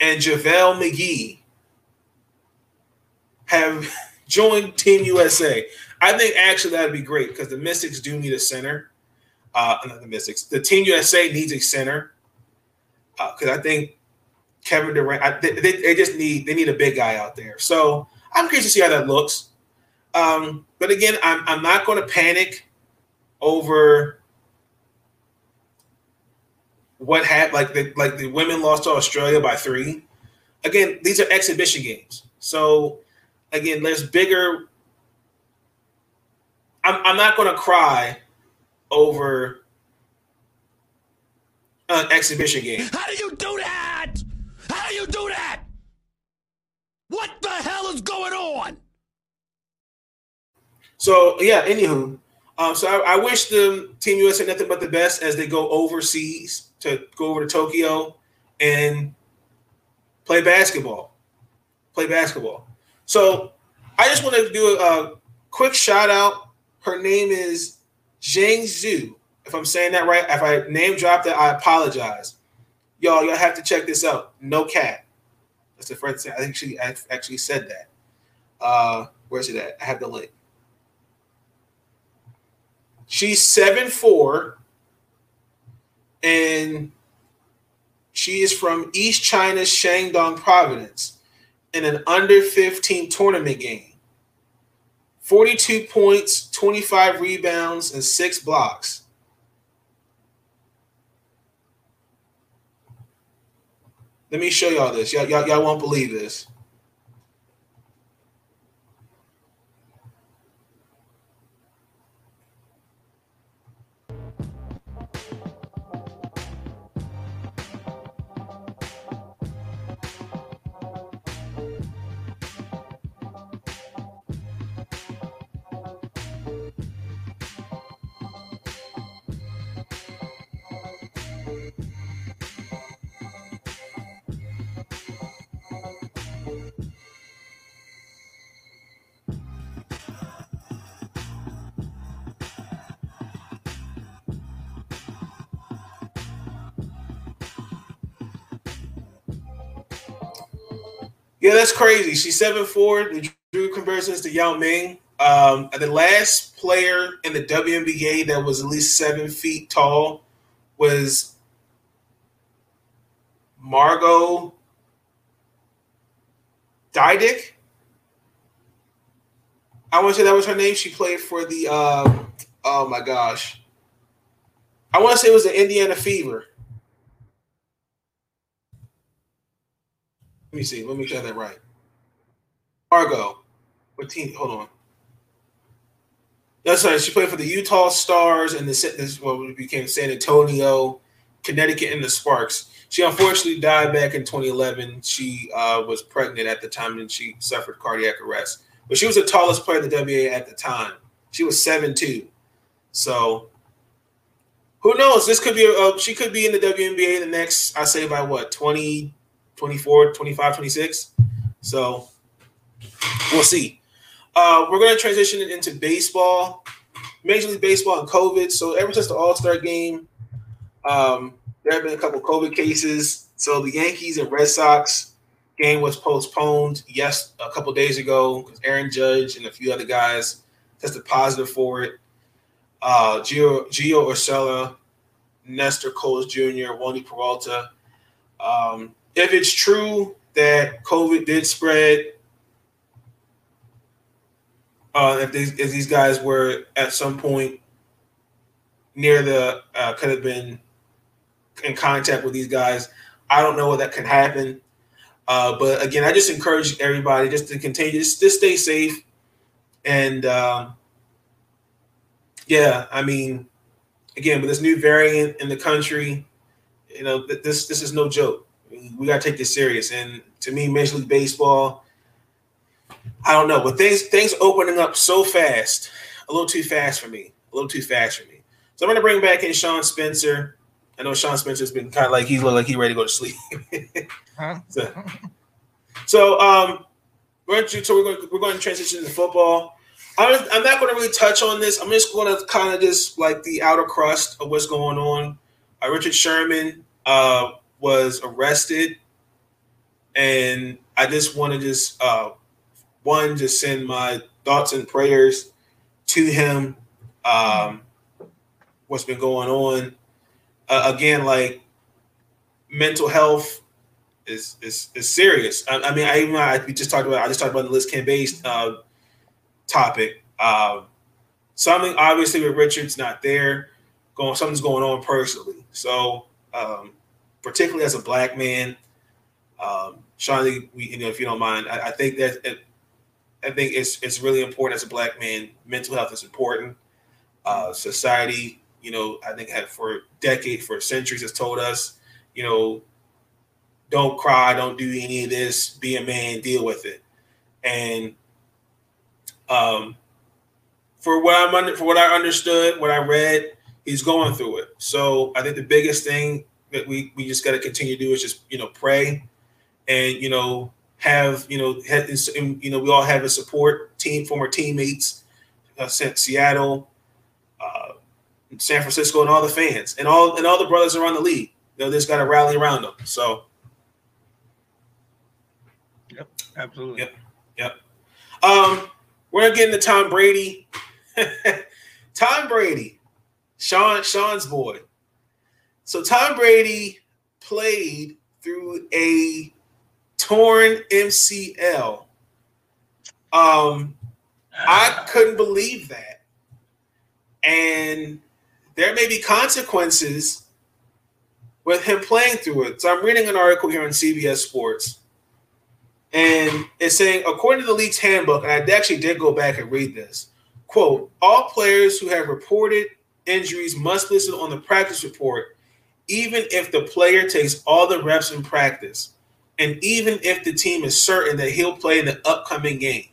and JaVale McGee have joined Team USA. I think actually that'd be great because the Mystics do need a center. Uh, not the Mystics. The Team USA needs a center because uh, I think Kevin Durant. I, they, they, just need they need a big guy out there. So I'm curious to see how that looks. Um, but again, I'm I'm not going to panic over what happened. Like the like the women lost to Australia by three. Again, these are exhibition games. So again, there's bigger. I'm I'm not going to cry over an exhibition game. How do you do that? Do that? What the hell is going on? So yeah, anywho, um, so I, I, wish the Team USA nothing but the best as they go overseas to go over to Tokyo and play basketball. Play basketball. So I just want to do a, a quick shout out. Her name is Zhang Zhu. If I'm saying that right, if I name dropped it, I apologize y'all, y'all have to check this out. No cat. That's the first thing. I think she actually said that. Uh, where's it at? I have the link. She's seven four, and she is from East China's Shandong province in an under 15 tournament game. 42 points, 25 rebounds, and six blocks. Let me show y'all this. Y'all, y'all, y'all won't believe this. That's crazy. She's seven four. The drew comparisons to Yao Ming. Um, the last player in the WNBA that was at least seven feet tall was Margo Dydek. I want to say that was her name. She played for the. Uh, oh my gosh. I want to say it was the Indiana Fever. Let me see. Let me get that right. Argo. What team? Hold on. That's right. She played for the Utah Starzz and the this what became San Antonio, Connecticut, and the Sparks. She unfortunately died back in 2011. She uh, was pregnant at the time and she suffered cardiac arrest. But she was the tallest player in the WA at the time. She was seven two. So who knows? This could be a, she could be in the WNBA the next, I say by what, 20, 24, 25, 26. So we'll see. Uh, we're going to transition it into baseball, Major League Baseball and COVID. So ever since the All Star game, um, there have been a couple COVID cases. So the Yankees and Red Sox game was postponed yes a couple days ago because Aaron Judge and a few other guys tested positive for it. Uh, Gio Gio Urshela, Nestor Cortes Jr., Wandy Peralta. Um, if it's true that COVID did spread, uh, if these if these guys were at some point near the uh, could have been in contact with these guys, I don't know what that can happen. Uh, but again, I just encourage everybody just to continue, just, just stay safe, and um, yeah, I mean, again, with this new variant in the country, you know, this this is no joke. We got to take this serious. And to me, Major League Baseball, I don't know, but things things opening up so fast, a little too fast for me, a little too fast for me. So I'm going to bring back in Sean Spencer. I know Sean Spencer's been kind of like he's look like he's ready to go to sleep. So, so um, we're going to, so we're going we're going to transition to football. I'm, I'm not going to really touch on this. I'm just going to kind of just like the outer crust of what's going on. Uh, Richard Sherman uh, was arrested, and I just want to just uh, one just send my thoughts and prayers to him. Um, what's been going on? Uh, again, like mental health is is is serious. I, I mean, I even I, we just talked about I just talked about the Cambage uh, topic. Um, something obviously with Richard's not there. Going something's going on personally. So um, particularly as a black man, um, Sean, we, you know, if you don't mind, I, I think that it, I think it's it's really important as a black man. Mental health is important. Uh, society, you know, I think had for decades, for centuries, has told us, you know, don't cry, don't do any of this, be a man, deal with it. And um, for what I'm under, for what I understood, what I read, he's going through it. So I think the biggest thing that we we just got to continue to do is just you know pray, and you know have you know have, you know we all have a support team, former teammates, uh, Seattle, uh, San Francisco, and all the fans, and all and all the brothers around the league. You know, just got to rally around them. So Yep, Absolutely. Yep. Yep. Um, we're gonna get into Tom Brady. Tom Brady, Sean Sean's boy. So Tom Brady played through a torn MCL. Um, I couldn't believe that, and there may be consequences with him playing through it. So I'm reading an article here on CBS Sports and it's saying, according to the league's handbook, and I actually did go back and read this quote, all players who have reported injuries must listen on the practice report, even if the player takes all the reps in practice, and even if the team is certain that he'll play in the upcoming game.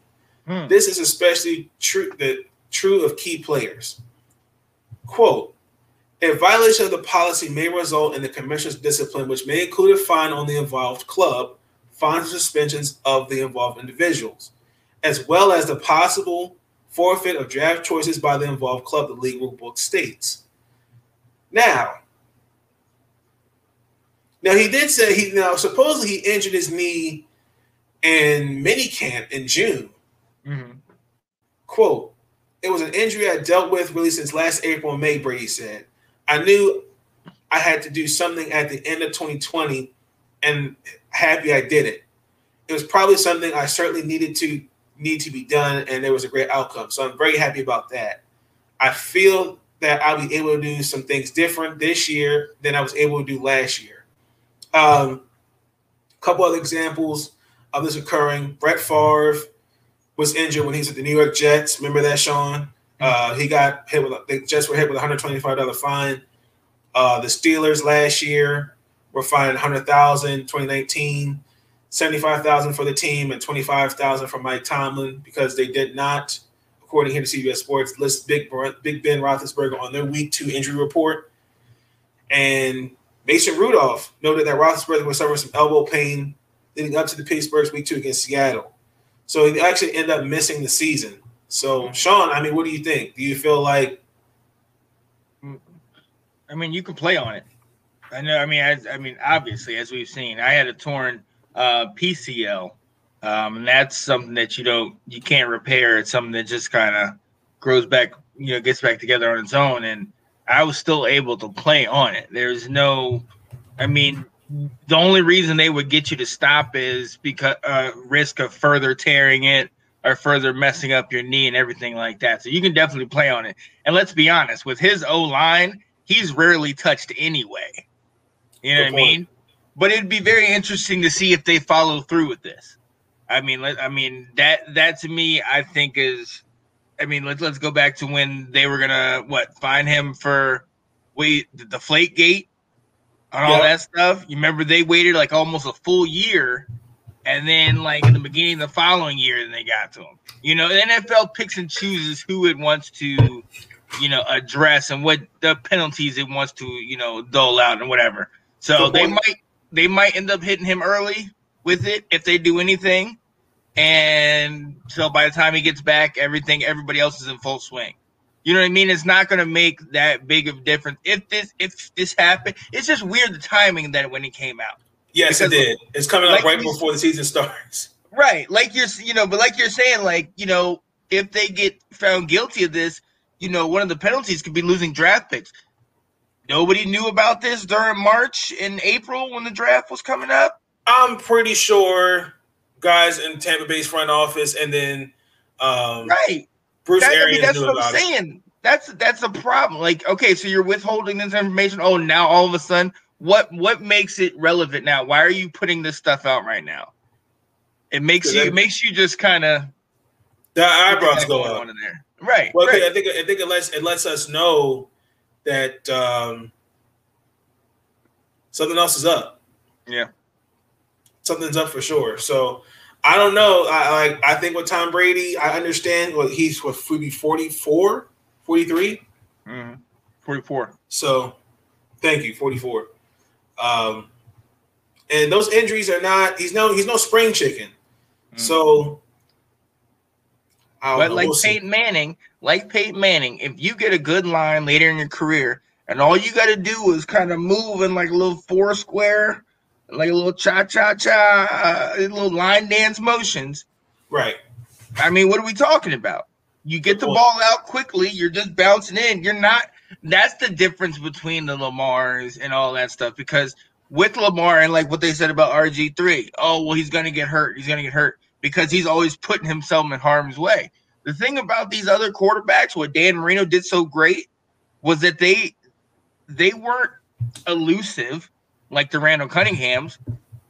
Hmm. This is especially true the true of key players. Quote, a violation of the policy may result in the commissioner's discipline, which may include a fine on the involved club fines and suspensions of the involved individuals, as well as the possible forfeit of draft choices by the involved club, the league rule book states. Now, now he did say he now supposedly he injured his knee in minicamp in June. Mhm. Quote, it was an injury I dealt with really since last April and May, Brady said. I knew I had to do something at the end of 2020 and happy I did it. It was probably something I certainly needed to need to be done, and there was a great outcome. So I'm very happy about that. I feel that I'll be able to do some things different this year than I was able to do last year. Um, a couple other examples of this occurring. Brett Favre was injured when he was at the New York Jets. Remember that, Sean? Uh, he got hit with the Jets were hit with a hundred twenty five dollar fine. Uh, the Steelers last year were fined 100,000 2019, 75,000 for the team and 25,000 for Mike Tomlin because they did not, according here to CBS Sports, list Big Big Ben Roethlisberger on their Week Two injury report. And Mason Rudolph noted that Roethlisberger was suffering some elbow pain leading up to the Pittsburgh's Week Two against Seattle. So he actually ended up missing the season. So, Sean, I mean, what do you think? Do you feel like I mean, you can play on it. I know. I mean, as, I mean, obviously, as we've seen, I had a torn uh, PCL, um, and that's something that you don't, you can't repair. It's something that just kind of grows back, you know, gets back together on its own. And I was still able to play on it. There's no, I mean, the only reason they would get you to stop is because uh, risk of further tearing it or further messing up your knee and everything like that. So you can definitely play on it. And let's be honest, with his O line, he's rarely touched anyway. You know Good what I mean? But it'd be very interesting to see if they follow through with this. I mean, let, I mean that that to me, I think is, I mean, let's let's go back to when they were gonna what find him for wait the deflate gate and all Yeah. that stuff. You remember they waited like almost a full year, and then like in the beginning of the following year, then they got to him. You know, the NFL picks and chooses who it wants to, you know, address and what the penalties it wants to, you know, dole out and whatever. So Good they might they might end up hitting him early with it if they do anything. And so by the time he gets back, everything everybody else is in full swing. You know what I mean? It's not going to make that big of a difference if this if this happened. It's just weird the timing that when it came out. yes, it Because- did. It's coming up like right before the season starts. Right. Like you're, you know, but like you're saying, like, you know, if they get found guilty of this, you know, one of the penalties could be losing draft picks. Nobody knew about this during March and April when the draft was coming up. I'm pretty sure guys in Tampa Bay's front office and then um, Right. Bruce That- I Arians mean, that's knew what I'm about it. saying. That's that's a problem. Like, okay, so you're withholding this information. Oh, now all of a sudden, what what makes it relevant now? Why are you putting this stuff out right now? It makes you it makes you just kind of The eyebrows go up. in there. Right. Well, I right. think, I think I think it lets it lets us know that um, something else is up. Yeah. Something's up for sure. So I don't know. I like I think with Tom Brady, I understand. what he's what would be 44, 43. Mhm. 44. So thank you, 44. Um, and those injuries are not. He's no. He's no spring chicken. So. I don't But know. like We'll see. Peyton Manning, like Peyton Manning, if you get a good line later in your career, and all you got to do is kind of move in like a little four square, like a little cha cha cha, uh, little line dance motions. right. I mean, what are we talking about? You get the point. ball out quickly. You're just bouncing in. You're not. That's the difference between the Lamars and all that stuff. Because with Lamar and like what they said about RG three, oh well, he's gonna get hurt. He's gonna get hurt because he's always putting himself in harm's way. The thing about these other quarterbacks, what Dan Marino did so great, was that they they weren't elusive like the Randall Cunninghams,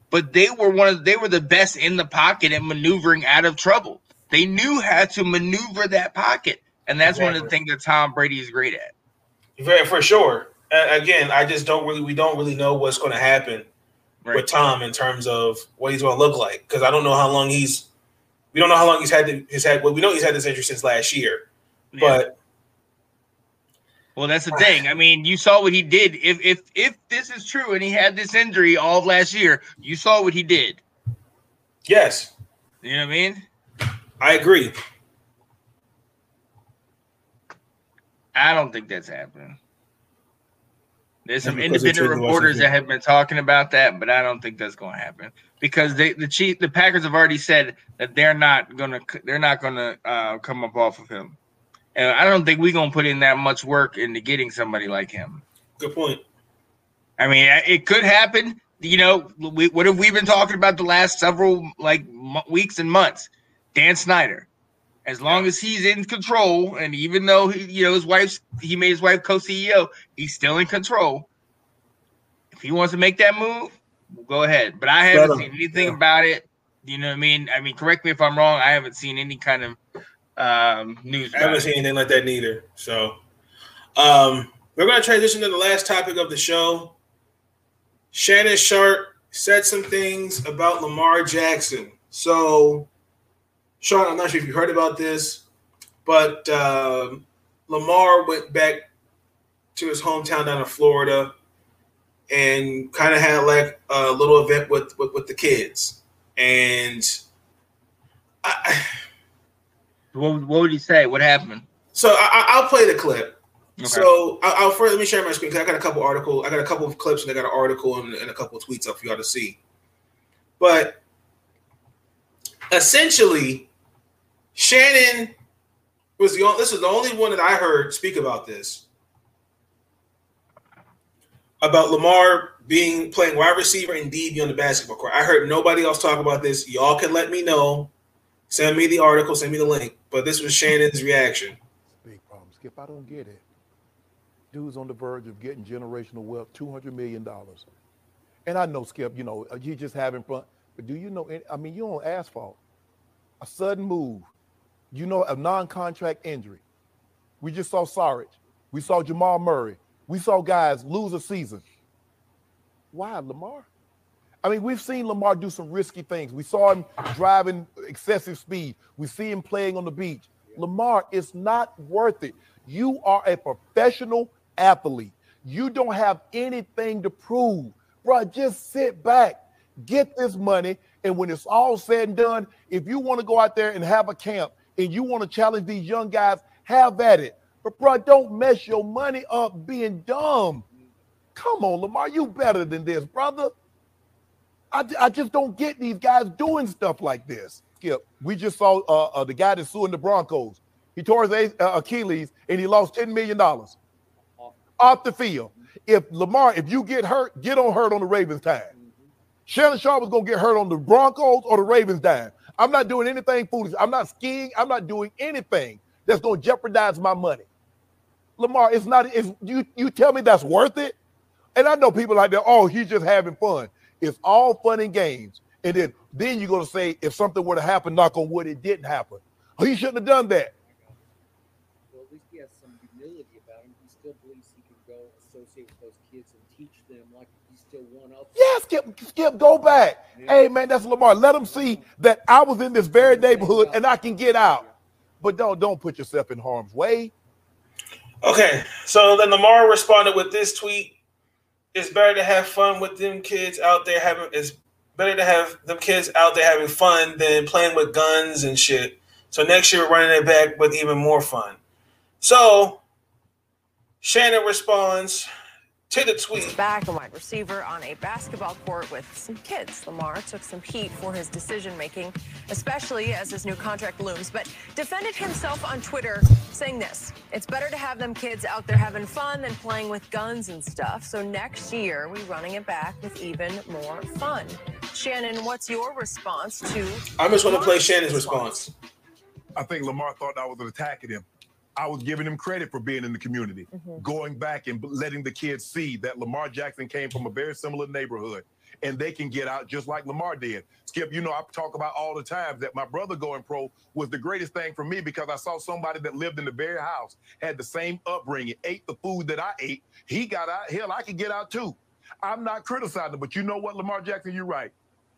but they were one of they were the best in the pocket and maneuvering out of trouble. They knew how to maneuver that pocket, and that's one of the things that Tom Brady is great at. Very for sure. Uh, again, I just don't really. We don't really know what's going to happen Right. with Tom in terms of what he's going to look like because I don't know how long he's. We don't know how long he's had the, he's had. Well, we know he's had this injury since last year, Yeah. but well, that's the thing. I mean, you saw what he did. If if if this is true and he had this injury all of last year, you saw what he did. yes, You know what I mean? I agree. I don't think that's happening. There's some independent reporters that have been talking about that, but I don't think that's going to happen because they, the chief, the Packers have already said that they're not going to, they're not going to uh, come up off of him, and I don't think we're going to put in that much work into getting somebody like him. Good point. I mean, it could happen. You know, we, what have we been talking about the last several like m- weeks and months? Dan Snyder. As long as he's in control, and even though he, you know his wife's, he made his wife co-CEO, he's still in control. If he wants to make that move, we'll go ahead. But I haven't Better. seen anything about it. You know what I mean? I mean, correct me if I'm wrong. I haven't seen any kind of um, news. I haven't seen anything like that neither. So, um, we're going to transition to the last topic of the show. Shannon Sharpe said some things about Lamar Jackson. So, Sean, I'm not sure if you heard about this, but um, Lamar went back to his hometown down in Florida and kind of had like a little event with with, with the kids. And I, What, what would he say? What happened? so I, I- I'll play the clip. Okay. So I- I'll first let me share my screen because I got a couple article, I got a couple of clips and I got an article and, and a couple of tweets up for y'all to see. But essentially, Shannon was the only. This is the only one that I heard speak about this about Lamar being playing wide receiver and DB on the basketball court. I heard nobody else talk about this. Y'all can let me know. Send me the article. Send me the link. But this was Shannon's reaction. Big problem. Skip, I don't get it. Dude's on the verge of getting generational wealth, $200 million. And I know, Skip, you know, uh, you just having fun. But do you know, I mean, you're on asphalt. A sudden move. You know, a non contract injury. We just saw Saric. We saw Jamal Murray. We saw guys lose a season. Why, Lamar? I mean, we've seen Lamar do some risky things. We saw him driving excessive speed. We see him playing on the beach. Lamar, it's not worth it. You are a professional athlete. You don't have anything to prove. Bro, just sit back, get this money, and when it's all said and done, if you want to go out there and have a camp and you want to challenge these young guys, have at it. But bro, don't mess your money up being dumb. Come on, Lamar, you better than this, brother. I, I just don't get these guys doing stuff like this. Skip, we just saw uh, uh, the guy that's suing the Broncos. He tore his uh, Achilles and he lost $10 million off the field. If Lamar, if you get hurt, get on hurt on the Ravens time. Shannon Sharpe was gonna get hurt on the Broncos or the Ravens dime. I'm not doing anything foolish. I'm not skiing. I'm not doing anything that's gonna jeopardize my money. Lamar, it's not. If you you tell me that's worth it, and I know people like that. Oh, he's just having fun. It's all fun and games. And then then you're gonna say if something were to happen, knock on wood, it didn't happen. Oh, he shouldn't have done that. Well, at least he has some humility about him. He still believes he can go associate with those kids and teach them like he's still one of them. Yeah, Skip, Skip, go back. Hey, man, that's Lamar. Let him see that I was in this very neighborhood and I can get out. But don't don't put yourself in harm's way. Okay, so then Lamar responded with this tweet: "It's better to have fun with them kids out there having. It's better to have them kids out there having fun than playing with guns and shit. So next year we're running it back with even more fun." So Shannon responds to the tweet. Back a wide receiver on a basketball court with some kids. Lamar took some heat for his decision making, especially as his new contract looms, but defended himself on Twitter saying this It's better to have them kids out there having fun than playing with guns and stuff. So next year, we're running it back with even more fun. Shannon, what's your response to? I just want to play Shannon's response. I think Lamar thought I was attacking him. I was giving him credit for being in the community, mm-hmm. going back and letting the kids see that Lamar Jackson came from a very similar neighborhood and they can get out just like Lamar did. Skip, you know, I talk about all the time that my brother going pro was the greatest thing for me because I saw somebody that lived in the very house, had the same upbringing, ate the food that I ate. He got out. Hell, I could get out too. I'm not criticizing, but you know what, Lamar Jackson, you're right.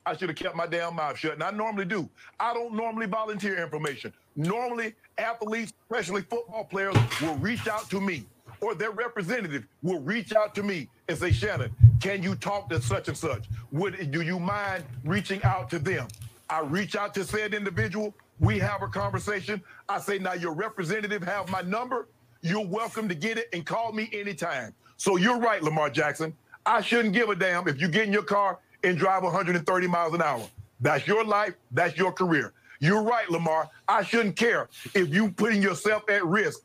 I should have kept my damn mouth shut, and I normally do. I don't normally volunteer information. Normally, athletes, especially football players, will reach out to me, or their representative will reach out to me and say, Shannon, can you talk to such and such? Would do you mind reaching out to them? I reach out to said individual. We have a conversation. I say, now your representative have my number. You're welcome to get it and call me anytime. So you're right, Lamar Jackson. I shouldn't give a damn if you get in your car and drive 130 miles an hour. That's your life. That's your career. You're right, Lamar. I shouldn't care if you putting yourself at risk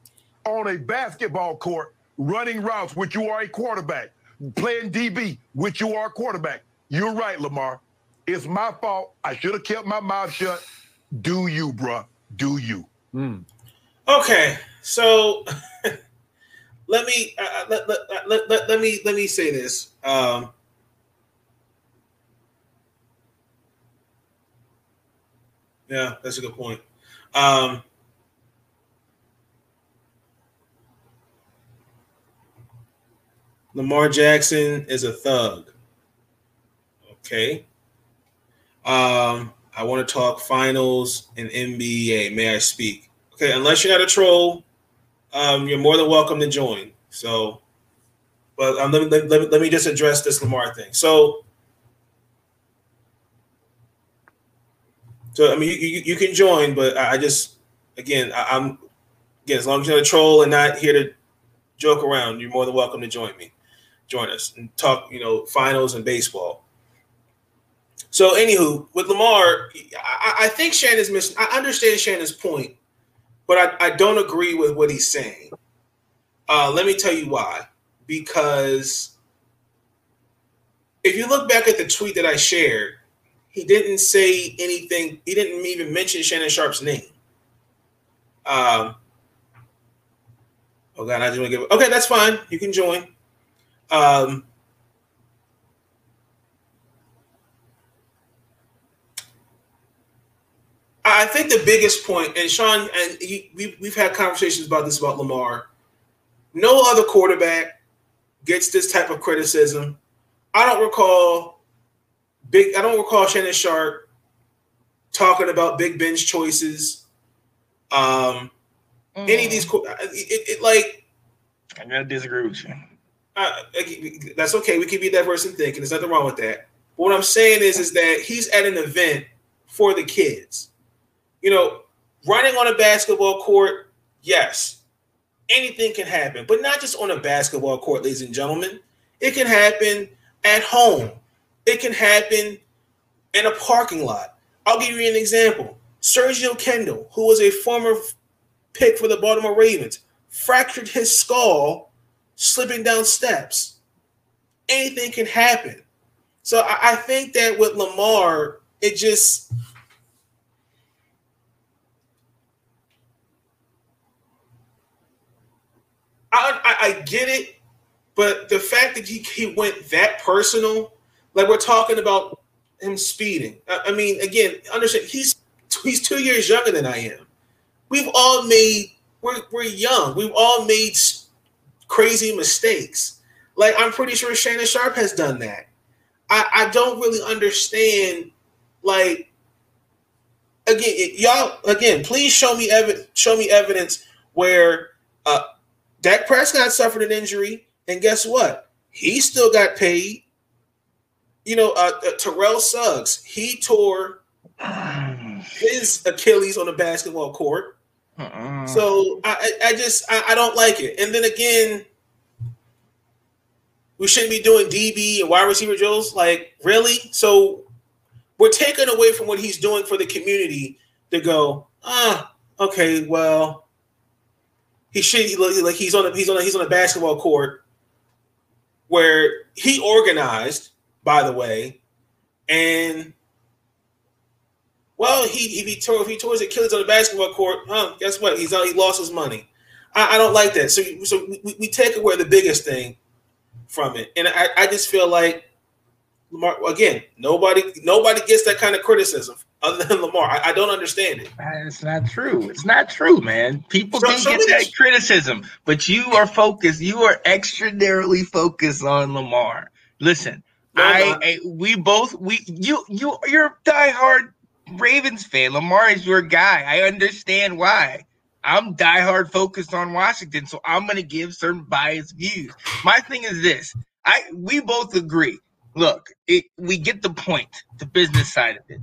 on a basketball court, running routes, which you are a quarterback, playing DB, which you are a quarterback. You're right, Lamar. It's my fault. I should have kept my mouth shut. Do you, bruh? Do you? Okay, so let me uh, let, let, let, let, let me let me say this. Um, yeah, that's a good point. Um, Lamar Jackson is a thug. Okay. Um, I want to talk finals and NBA. May I speak? Okay, unless you're not a troll, um, you're more than welcome to join. So, but um, let, me, let, me, let me just address this Lamar thing. So, so I mean, you, you, you can join, but I, just, again, I, I'm, again, as long as you're a troll and not here to joke around, you're more than welcome to join me, join us and talk, you know, finals and baseball. So, anywho, with Lamar, I, I think Shannon's missing. I understand Shannon's point, but I, I don't agree with what he's saying. Uh, let me tell you why. Because if you look back at the tweet that I shared, he didn't say anything. He didn't even mention Shannon Sharpe's name. Um, oh God, I just want to give. Okay, that's fine. You can join. Um, I think the biggest point, and Sean, and he, we, we've had conversations about this about Lamar. No other quarterback gets this type of criticism. I don't recall big. I don't recall Shannon Sharpe talking about Big Ben's choices. Um, any of these, qu- it, it, it like I gotta disagree with you. uh, that's okay. We can be diverse in thinking. There's nothing wrong with that. But what I'm saying is, is that he's at an event for the kids. You know, running on a basketball court, yes, anything can happen, but not just on a basketball court, ladies and gentlemen. It can happen at home. It can happen in a parking lot. I'll give you an example. Sergio Kindle, who was a former pick for the Baltimore Ravens, fractured his skull slipping down steps. Anything can happen. So I, I think that with Lamar, it just I, I, get it, but the fact that he, he went that personal, like we're talking about him speeding. I, mean, again, understand he's he's two years younger than I am. We've all made we're we're young. We've all made crazy mistakes. Like I'm pretty sure Shannon Sharpe has done that. I, I don't really understand. Like again, y'all again, please show me evidence. Show me evidence where uh, Dak Prescott suffered an injury, and guess what? He still got paid. You know, uh, uh, Terrell Suggs, he tore his Achilles on the basketball court. So I, I just I, I don't like it. And then again, we shouldn't be doing DB and wide receiver drills. Like really? So we're taking away from what he's doing for the community to go. Ah, okay. Well, he should look like he's on a he's on a, he's on a basketball court where he organized. By the way, and well, he if he tore if he tore his Achilles on the basketball court, huh? Guess what? He's he lost his money. I, I don't like that. So so we, we take away the biggest thing from it, and I, I just feel like Lamar again. Nobody nobody gets that kind of criticism other than Lamar. I, I don't understand it. It's not true. It's not true, man. People So- can so get that criticism, but you are focused. You are extraordinarily focused on Lamar. Listen, I. I we both we you you you're a diehard Ravens fan. Lamar is your guy. I understand why. I'm diehard focused on Washington, so I'm gonna give certain biased views. My thing is this: I we both agree. Look, it, we get the point, the business side of it.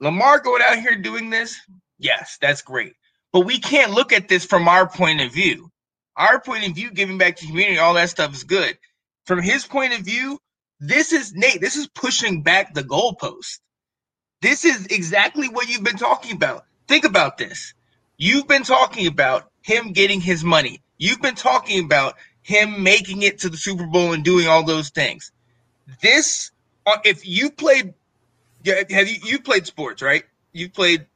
Lamar going out here doing this, yes, that's great. But we can't look at this from our point of view. Our point of view, giving back to the community, all that stuff is good. From his point of view, this is Nate. This is pushing back the goalpost. This is exactly what you've been talking about. Think about this. You've been talking about him getting his money. You've been talking about him making it to the Super Bowl and doing all those things. This, uh, if you played, yeah, have you you played sports, right? You played.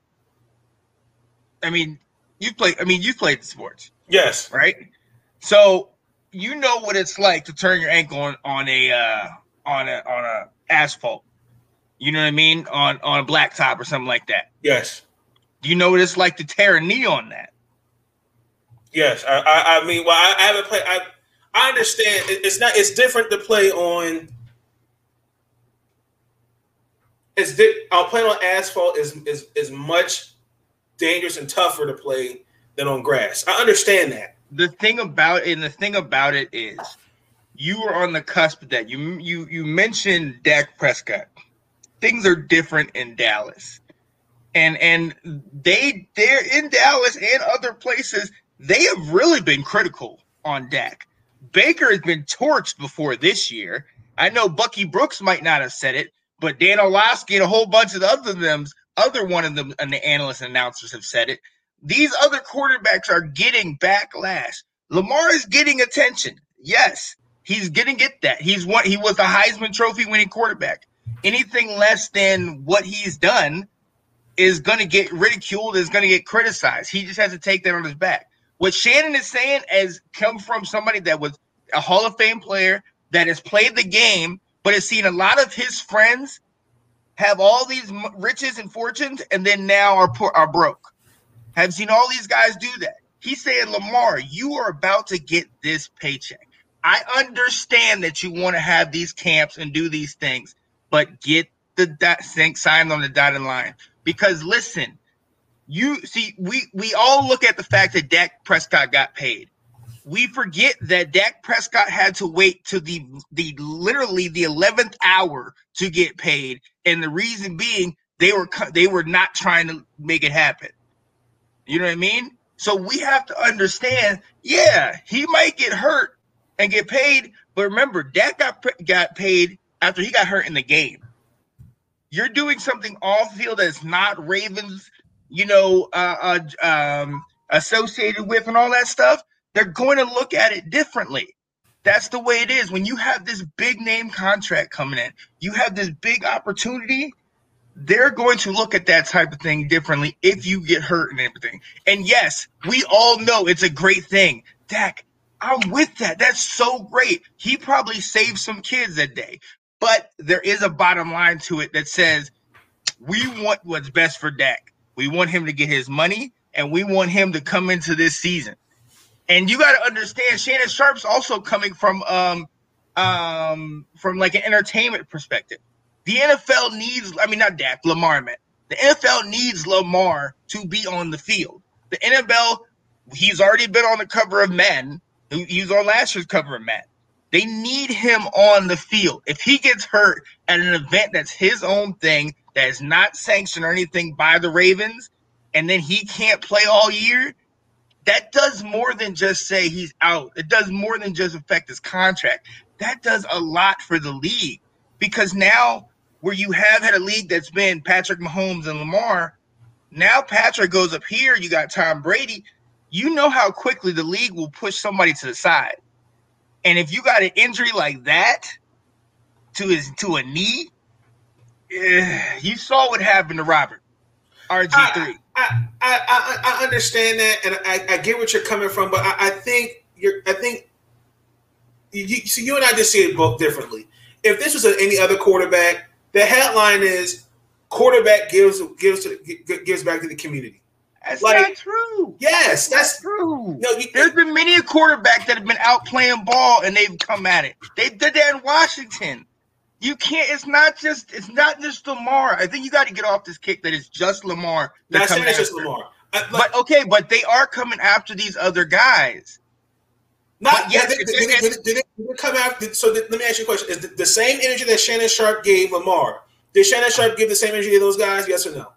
I mean, you played. I mean, you played sports, Yes. right? So you know what it's like to turn your ankle on on a uh, on a on a asphalt. You know what I mean? On on a blacktop or something like that. Yes. Do you know what it's like to tear a knee on that? Yes. I, I, I mean, well, I, I haven't played. I, I understand. It's not. It's different to play on. It's di- uh, playing on asphalt is is is much dangerous and tougher to play than on grass. I understand that. the thing about it, and the thing about it is, you were on the cusp of that. You you you mentioned Dak Prescott. Things are different in Dallas, and and they they're in Dallas and other places. They have really been critical on Dak. Baker has been torched before this year. I know Bucky Brooks might not have said it, but Dan Orlovsky and a whole bunch of the other them, other one of them, and the analysts and announcers have said it these other quarterbacks are getting backlash. Lamar is getting attention. Yes, he's gonna get that. He's one. He was the Heisman Trophy winning quarterback. Anything less than what he's done is gonna get ridiculed. Is gonna get criticized. He just has to take that on his back. What Shannon is saying has come from somebody that was a Hall of Fame player that has played the game, but has seen a lot of his friends have all these riches and fortunes, and then now are poor, are broke have seen all these guys do that. He's saying, Lamar, you are about to get this paycheck. I understand that you want to have these camps and do these things, but get the dot, signed on the dotted line. Because listen, you see, we we all look at the fact that Dak Prescott got paid. We forget that Dak Prescott had to wait to the the literally the eleventh hour to get paid, and the reason being they were they were not trying to make it happen. You know what I mean? So we have to understand, yeah, he might get hurt and get paid, but remember, Dak got got paid after he got hurt in the game. You're doing something off field that's not Ravens, you know, uh, uh, um, associated with and all that stuff. They're going to look at it differently. That's the way it is. When you have this big name contract coming in, you have this big opportunity they're going to look at that type of thing differently if you get hurt and everything. And yes, we all know it's a great thing. Dak, I'm with that. That's so great. He probably saved some kids that day. But there is a bottom line to it that says we want what's best for Dak. We want him to get his money and we want him to come into this season. And you got to understand Shannon Sharpe's also coming from um um from like an entertainment perspective. The NFL needs, I mean, not Dak, Lamar, man. The NFL needs Lamar to be on the field. The NFL, he's already been on the cover of Madden. He he on last year's cover Matt. They need him on the field. If he gets hurt at an event that's his own thing, that is not sanctioned or anything by the Ravens, and then he can't play all year, that does more than just say he's out. It does more than just affect his contract. That does a lot for the league because now where you have had a league that's been Patrick Mahomes and Lamar, now Patrick goes up here. You got Tom Brady. You know how quickly the league will push somebody to the side, and if you got an injury like that to his to a knee, eh, you saw what happened to Robert RG three. I, I, I, I understand that, and I, I get what you're coming from, but I, I think you're. I think you, see, you and I just see it both differently. If this was any other quarterback, the headline is quarterback gives gives gives back to the community. That's Like- not true. Yes, that's true. No, you, There's been many a quarterback that have been out playing ball and they've come at it. They did that in Washington. You can't. It's not just. It's not just Lamar. I think you got to get off this kick that it's just Lamar. they're not saying it's just. Lamar. I- But okay, but they are coming after these other guys. Not But yes, did, it's- did, did, did, did it- did it come after? So did, let me ask you a question: Is the, the same energy that Shannon Sharpe gave Lamar? Did Shannon Sharpe uh, give the same energy to those guys? Yes or no?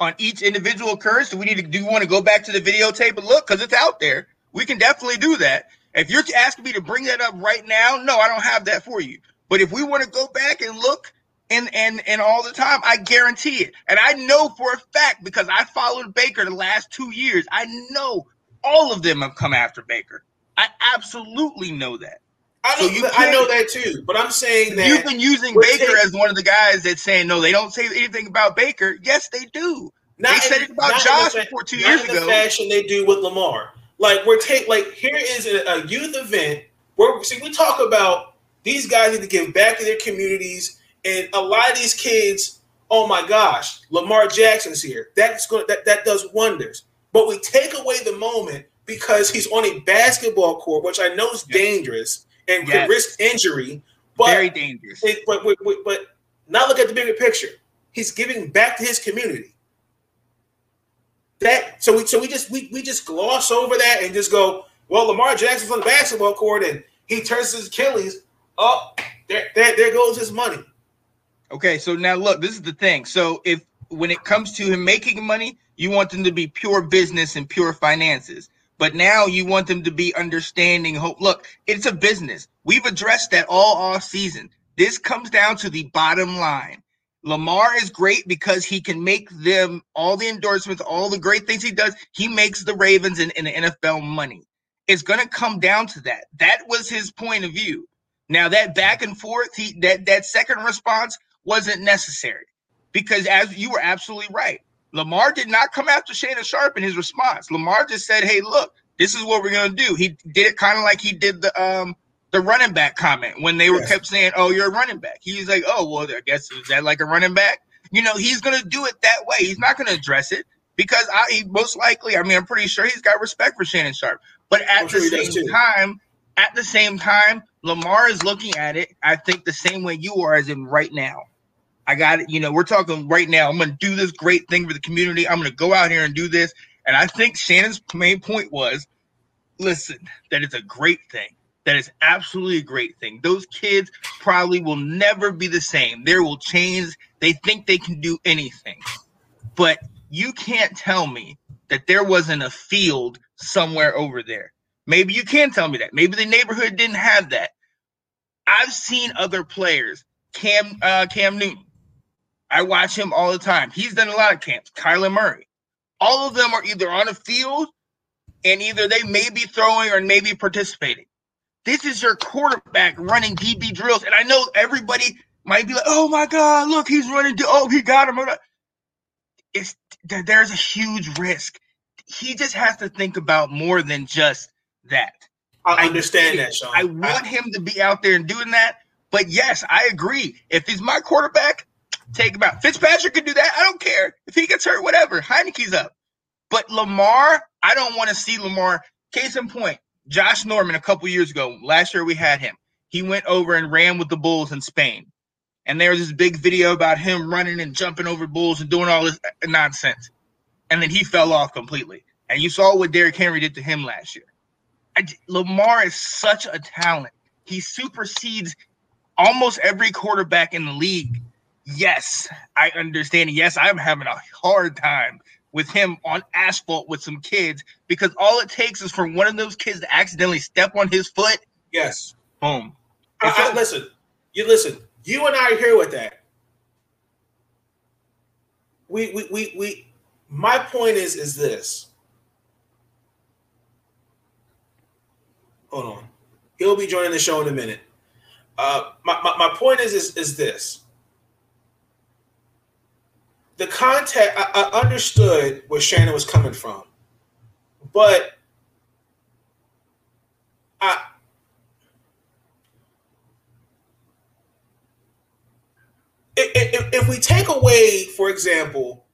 On each individual occurrence? Do we need to do you want to go back to the videotape and look because it's out there? We can definitely do that. If you're asking me to bring that up right now, no, I don't have that for you. But if we want to go back and look and and and all the time, I guarantee it. And I know for a fact because I followed Baker the last two years. I know all of them have come after Baker. I absolutely know that. I So know, you I know that too, but I'm saying that You've been using Baker taking- as one of the guys that's saying no, they don't say anything about Baker. Yes, they do. Not they said in- it about Josh before two not years in the fashion they do with Lamar. Like we're take like here is a, a youth event where see we talk about these guys need to give back to their communities, and a lot of these kids, oh my gosh, Lamar Jackson's here. That's going that that does wonders. But we take away the moment because he's on a basketball court, which I know is dangerous and Yes. could risk injury. But Very dangerous. it- but, but, but, now look at the bigger picture. He's giving back to his community. That so we so we just we, we just gloss over that and just go, well, Lamar Jackson's on the basketball court and he turns his Achilles. Oh, there, there, there goes his money. Okay, so now look, this is the thing. So if when it comes to him making money, you want them to be pure business and pure finances. But now you want them to be understanding hope. Look, it's a business. We've addressed that all off season. This comes down to the bottom line. Lamar is great because he can make them all the endorsements, all the great things he does. He makes the Ravens and, and the NFL money. It's going to come down to that. That was his point of view. Now that back and forth, he that that second response wasn't necessary because as you were absolutely right. Lamar did not come after Shannon Sharpe in his response. Lamar just said, "Hey, look, this is what we're gonna do." He did it kind of like he did the um the running back comment when they were Yes. kept saying, "Oh, you're a running back." He's like, "Oh, well, I guess is that like a running back?" You know, he's gonna do it that way. He's not gonna address it because I he most likely. I mean, I'm pretty sure he's got respect for Shannon Sharpe, but at sure the same time, at the same time, Lamar is looking at it. I think the same way you are, as in right now. I got it. You know, we're talking right now. I'm going to do this great thing for the community. I'm going to go out here and do this. And I think Shannon's main point was listen, that is a great thing. That is absolutely a great thing. Those kids probably will never be the same. They will change. They think they can do anything. But you can't tell me that there wasn't a field somewhere over there. Maybe you can tell me that. Maybe the neighborhood didn't have that. I've seen other players, Cam uh, Cam Newton. I watch him all the time. He's done a lot of camps. Kyler Murray. All of them are either on a field and either they may be throwing or maybe participating. This is your quarterback running DB drills. And I know everybody might be like, oh my God, look, he's running. Oh, he got him. It's there- there's a huge risk. He just has to think about more than just that. I understand that, Sean. I want him to be out there and doing that. But yes, I agree. If he's my quarterback, take him out. Fitzpatrick could do that. I don't care. If he gets hurt, whatever. Heinicke's up. But Lamar, I don't want to see Lamar. Case in point, Josh Norman a couple years ago, last year we had him. He went over and ran with the Bulls in Spain. And there was this big video about him running and jumping over bulls and doing all this nonsense. And then he fell off completely. And you saw what Derrick Henry did to him last year. I Lamar is such a talent. He supersedes almost every quarterback in the league. Yes, I understand. Yes, I'm having a hard time with him on asphalt with some kids because all it takes is for one of those kids to accidentally step on his foot. Yes. Boom. I, I- listen, you listen. You and I are here with that. We, we, we, we. My point is, is this. Hold on. He'll be joining the show in a minute. Uh, my, my, my point is, is, is this. The contact, I, understood where Shannon was coming from, but I, if, if, we take away, for example,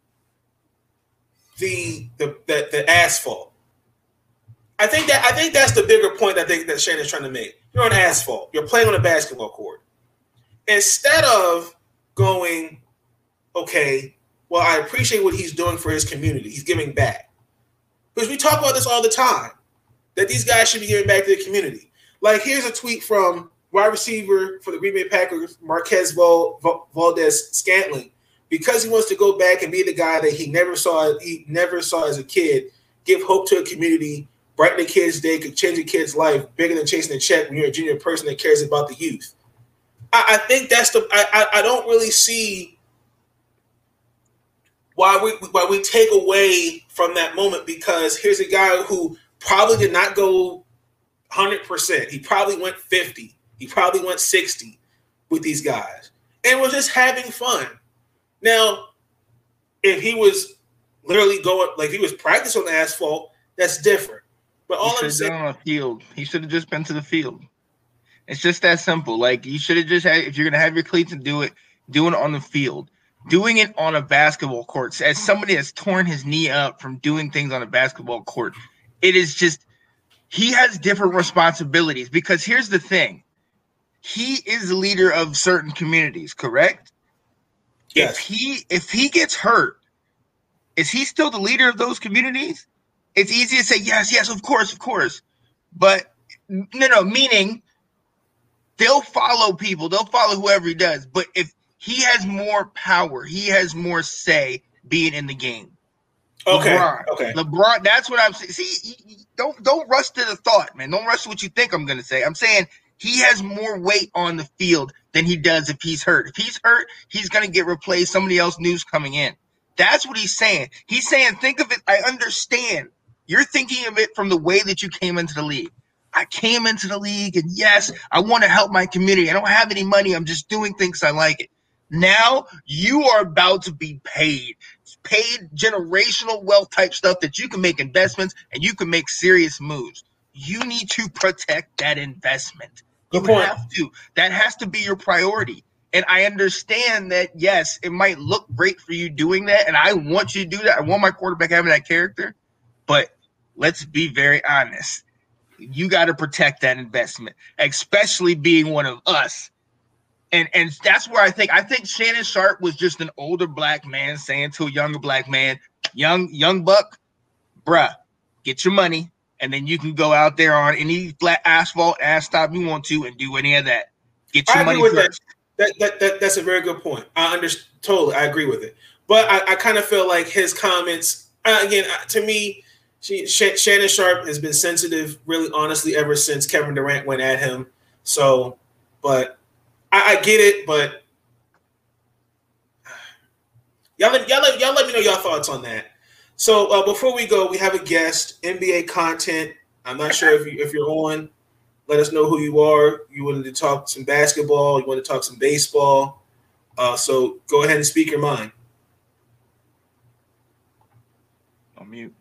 the, the the the asphalt, I think that I think that's the bigger point I think that Shannon's trying to make. You're on asphalt. You're playing on a basketball court. Instead of going, okay, well, I appreciate what he's doing for his community. He's giving back. Because we talk about this all the time. That these guys should be giving back to the community. Like here's a tweet from wide receiver for the Green Bay Packers, Marquez Val- Val- Valdes Scantling, because he wants to go back and be the guy that he never saw. He never saw as a kid. Give hope to a community. brighten a kid's day, could change a kid's life bigger than chasing a check when you're a junior person that cares about the youth. I, I think that's the I, I, I don't really see why we why we take away from that moment because here's a guy who probably did not go 100%. He probably went 50. He probably went 60 with these guys and was just having fun. Now, if he was literally going like he was practicing on the asphalt, that's different. But all I'm saying, on a field. He should have just been to the field. It's just that simple. Like you should have just had if you're gonna have your cleats and do it, doing it on the field. Doing it on a basketball court. As somebody that's torn his knee up from doing things on a basketball court, it is just he has different responsibilities because here's the thing. He is the leader of certain communities, correct? Yes. If he if he gets hurt, is he still the leader of those communities? It's easy to say yes, yes, of course, of course. But no, no, meaning they'll follow people, they'll follow whoever he does. But if he has more power, he has more say being in the game. Okay, LeBron, okay. LeBron, that's what I'm saying. See, don't don't rush to the thought, man. Don't rush to what you think I'm gonna say. I'm saying he has more weight on the field than he does if he's hurt. If he's hurt, he's gonna get replaced. Somebody else news coming in. That's what he's saying. He's saying, think of it. I understand. You're thinking of it from the way that you came into the league. I came into the league, and yes, I want to help my community. I don't have any money. I'm just doing things I like it. Now you are about to be paid, paid generational wealth type stuff that you can make investments and you can make serious moves. You need to protect that investment. You Good point. have to. That has to be your priority. And I understand that, yes, it might look great for you doing that. And I want you to do that. I want my quarterback having that character. But let's be very honest. You got to protect that investment, especially being one of us. And and that's where I think I think Shannon Sharpe was just an older black man saying to a younger black man, young young buck, bruh, get your money, and then you can go out there on any flat asphalt ass stop you want to and do any of that. Get your I agree money with that. first. That, that that that's a very good point. I understand totally. I agree with it. But I, I kind of feel like his comments uh, again uh, to me. She, Sh- Shannon Sharp has been sensitive, really honestly, ever since Kevin Durant went at him. So, but I, I get it. But y'all, let, y'all, let, y'all let me know your thoughts on that. So uh, before we go, we have a guest, NBA content. I'm not sure if you if you're on. Let us know who you are. You wanted to talk some basketball. You want to talk some baseball. Uh, so go ahead and speak your mind. On mute.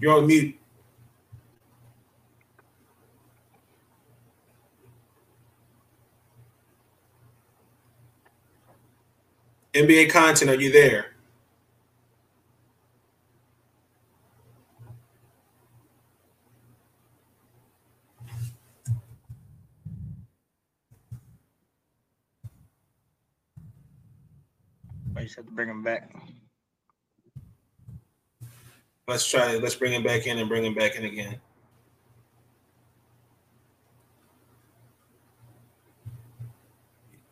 You're on mute. NBA content, are you there? I just have to bring him back. Let's try. it. Let's bring him back in and bring him back in again.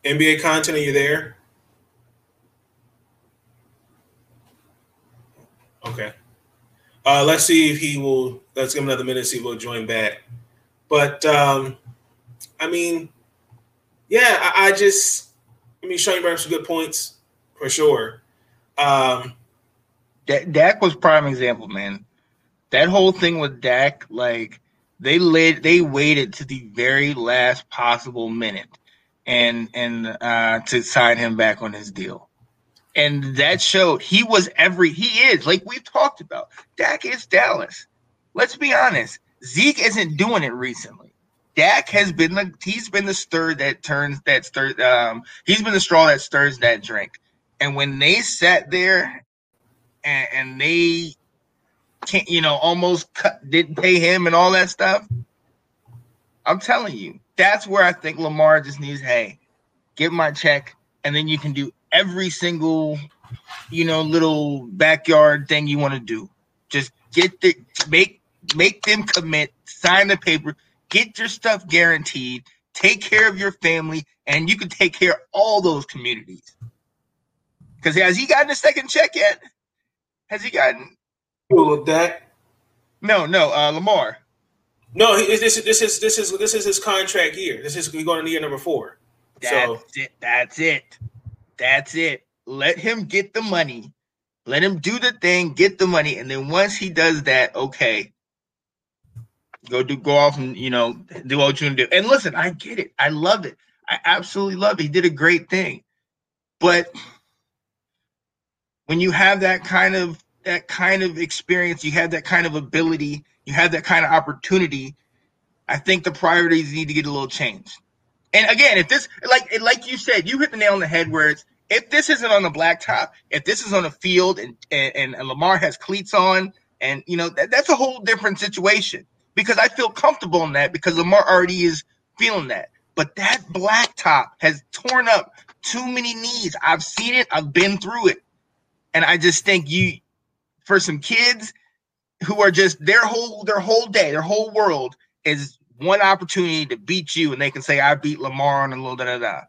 NBA content, are you there? Okay. Uh, let's see if he will. Let's give him another minute. See if he'll join back. But um, I mean, yeah, I, I just. I mean, Sean, you brought some good points for sure. Um, Da- Dak was prime example, man. That whole thing with Dak, like they laid, they waited to the very last possible minute, and and uh, to sign him back on his deal, and that showed he was every he is like we've talked about. Dak is Dallas. Let's be honest. Zeke isn't doing it recently. Dak has been the he's been the stir that turns that stir um he's been the straw that stirs that drink. And when they sat there and, and they can't, you know, almost cut, didn't pay him and all that stuff. I'm telling you, that's where I think Lamar just needs. Hey, get my check, and then you can do every single, you know, little backyard thing you want to do. Just get the make make them commit, sign the paper, get your stuff guaranteed, take care of your family, and you can take care of all those communities. Because has he gotten a second check yet? Has he gotten? Cool with that. No, no, uh, Lamar. No, he, this is this is this is this is his contract year. This is we going to year number four. That's So it. That's it. That's it. Let him get the money. Let him do the thing, get the money, and then once he does that, okay, go do go off and you know do what you do. And listen, I get it. I love it. I absolutely love it. He did a great thing. But when you have that kind of that kind of experience, you have that kind of ability, you have that kind of opportunity, I think the priorities need to get a little changed. And again, if this like like you said, you hit the nail on the head where it's if this isn't on the blacktop, if this is on a field and and, and Lamar has cleats on, and you know that, that's a whole different situation because I feel comfortable in that because Lamar already is feeling that. But that blacktop has torn up too many knees. I've seen it. I've been through it, and I just think you, for some kids who are just their whole their whole day, their whole world is one opportunity to beat you, and they can say, "I beat Lamar on a little da da da."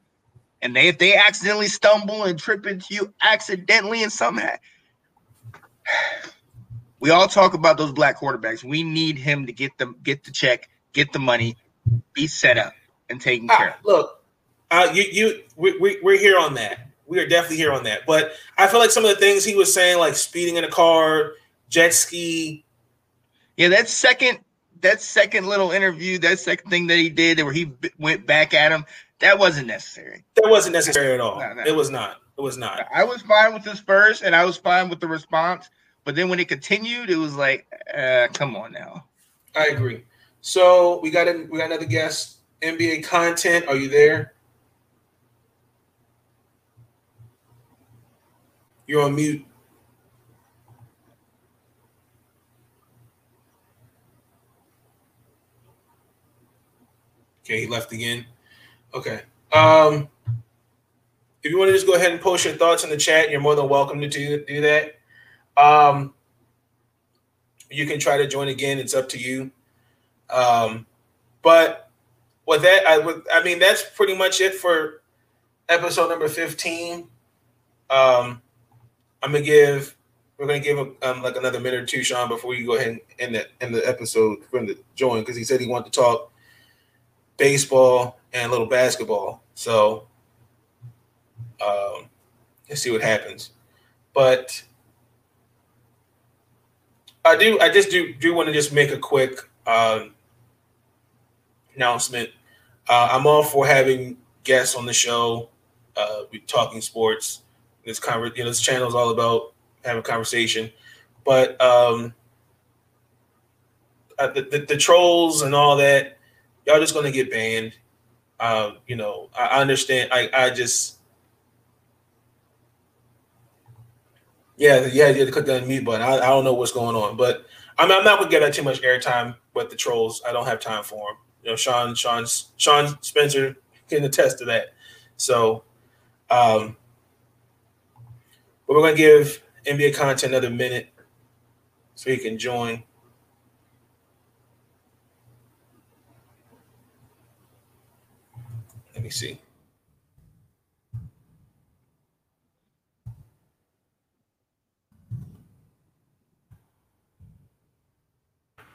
And they, if they accidentally stumble and trip into you accidentally and somehow, we all talk about those black quarterbacks. We need him to get them, get the check, get the money, be set up and taken care of. look, uh, you you we, we we're here on that. We are definitely here on that. But I feel like some of the things he was saying, like speeding in a car, jet ski. Yeah, that second that second little interview, that second thing that he did, where he b- went back at him, that wasn't necessary. That wasn't necessary at all. No, no. It was not. It was not. I was fine with this first, and I was fine with the response. But then when it continued, it was like, uh, come on now. I agree. So we got a, we got another guest. NBA content. Are you there? You're on mute. Okay, he left again. Okay. Um, if you want to just go ahead and post your thoughts in the chat, you're more than welcome to do, do that. Um, you can try to join again. It's up to you. Um, but with that, I would, I mean, that's pretty much it for episode number 15. Um, I'm gonna give, we're gonna give um, like another minute or two, Sean, before you go ahead and end the end the episode for him to join because he said he wanted to talk baseball and a little basketball. So, um, let's see what happens. But I do, I just do do want to just make a quick um, announcement. Uh, I'm all for having guests on the show. Uh, we talking sports. This conver- you know, this channel is all about having a conversation. But um, uh, the, the the trolls and all that, y'all just gonna get banned. Um, you know, I, I understand. I I just yeah yeah you to click that mute button. I, I don't know what's going on, but I'm I'm not gonna get that too much airtime with the trolls. I don't have time for them. You know, Sean Sean Sean Spencer can attest to that. So, um, but we're gonna give NBA content another minute so he can join. Me see.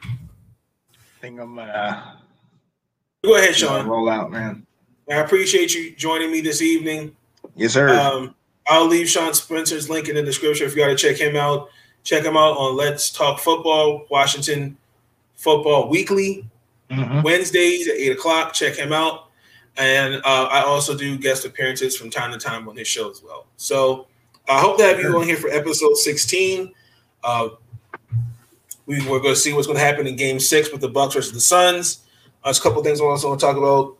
I think I'm uh Go ahead, Sean. roll out, man. I appreciate you joining me this evening. Yes, sir. Um, I'll leave Sean Spencer's link in the description if you got to check him out. Check him out on Let's Talk Football, Washington Football Weekly, Mhm. Wednesdays at 8 o'clock. Check him out. And uh, I also do guest appearances from time to time on his show as well. So I hope to have you on here for episode 16. Uh, we, we're going to see what's going to happen in game six with the Bucks versus the Suns. Uh, there's a couple things I also want to talk about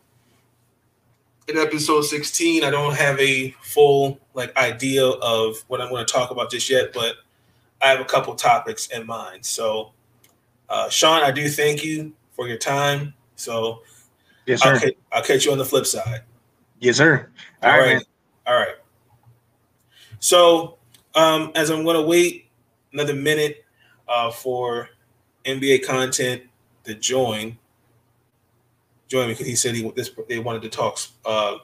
in episode 16 i don't have a full like idea of what i'm going to talk about just yet but i have a couple topics in mind so uh, sean i do thank you for your time so Yes, I'll, sir. ca- I'll catch you on the flip side Yes, sir. all All right. right. All right. so um as i'm going to wait another minute uh for nba content to join join me because he said he this they wanted to talk uh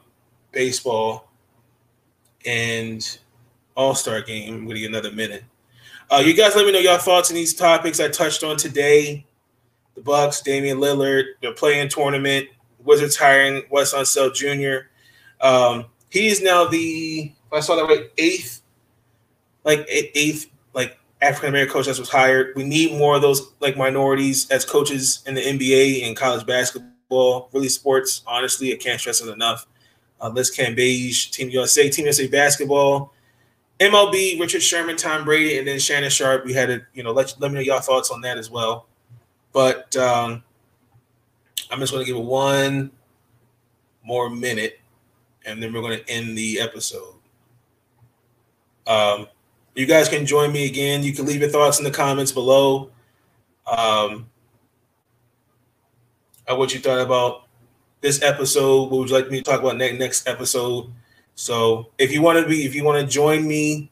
baseball and all-star game i'm going to get another minute Uh, you guys, let me know your thoughts on these topics I touched on today. The Bucks, Damian Lillard, the play-in tournament, Wizards hiring Wes Unseld Jr. Um, he is now the, I saw that right, eighth, like eighth, like African American coach that was hired. We need more of those like minorities as coaches in the NBA and college basketball, really sports. Honestly, I can't stress it enough. Uh, Liz Cambage, Team USA, Team USA basketball, MLB, Richard Sherman, Tom Brady, and then Shannon Sharpe. We had to, you know, let, let me know your thoughts on that as well. But um, I'm just going to give it one more minute, and then we're going to end the episode. Um, you guys can join me again. You can leave your thoughts in the comments below. Um, what you thought about this episode. What would you like me to talk about next next episode? So if you want to be, if you want to join me,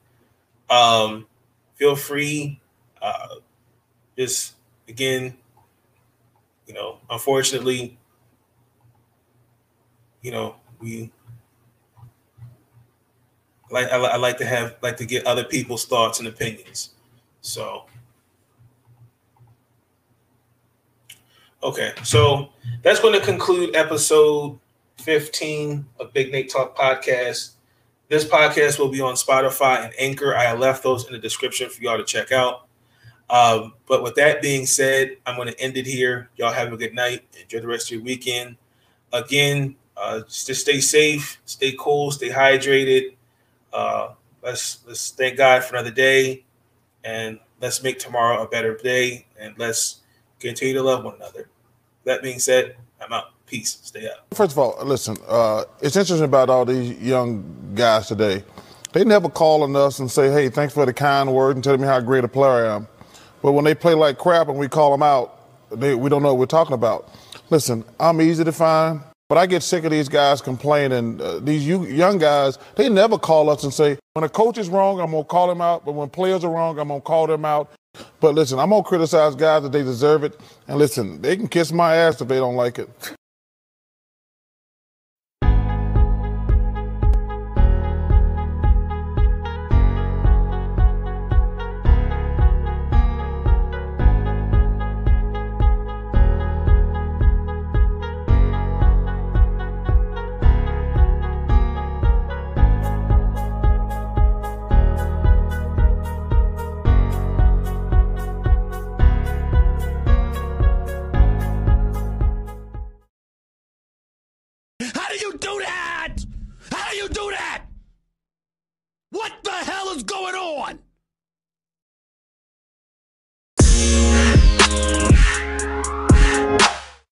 um, feel free. Uh, just again, you know, unfortunately, you know, we like I, I like to have like to get other people's thoughts and opinions. So okay, so that's going to conclude episode 15 of Big Nate Talk podcast. This podcast will be on Spotify and Anchor. I left those in the description for y'all to check out. Um, but with that being said, I'm going to end it here. Y'all have a good night. Enjoy the rest of your weekend. Again, uh, just stay safe, stay cool, stay hydrated. Uh, let's let's thank God for another day, and let's make tomorrow a better day, and let's continue to love one another. That being said, I'm out. Peace. Stay up. First of all, listen, uh, it's interesting about all these young guys today. They never call on us and say, hey, thanks for the kind word and telling me how great a player I am. But when they play like crap and we call them out, they, we don't know what we're talking about. Listen, I'm easy to find, but I get sick of these guys complaining. Uh, these young guys, they never call us and say, when a coach is wrong, I'm going to call him out. But when players are wrong, I'm going to call them out. But listen, I'm going to criticize guys that they deserve it. And listen, they can kiss my ass if they don't like it.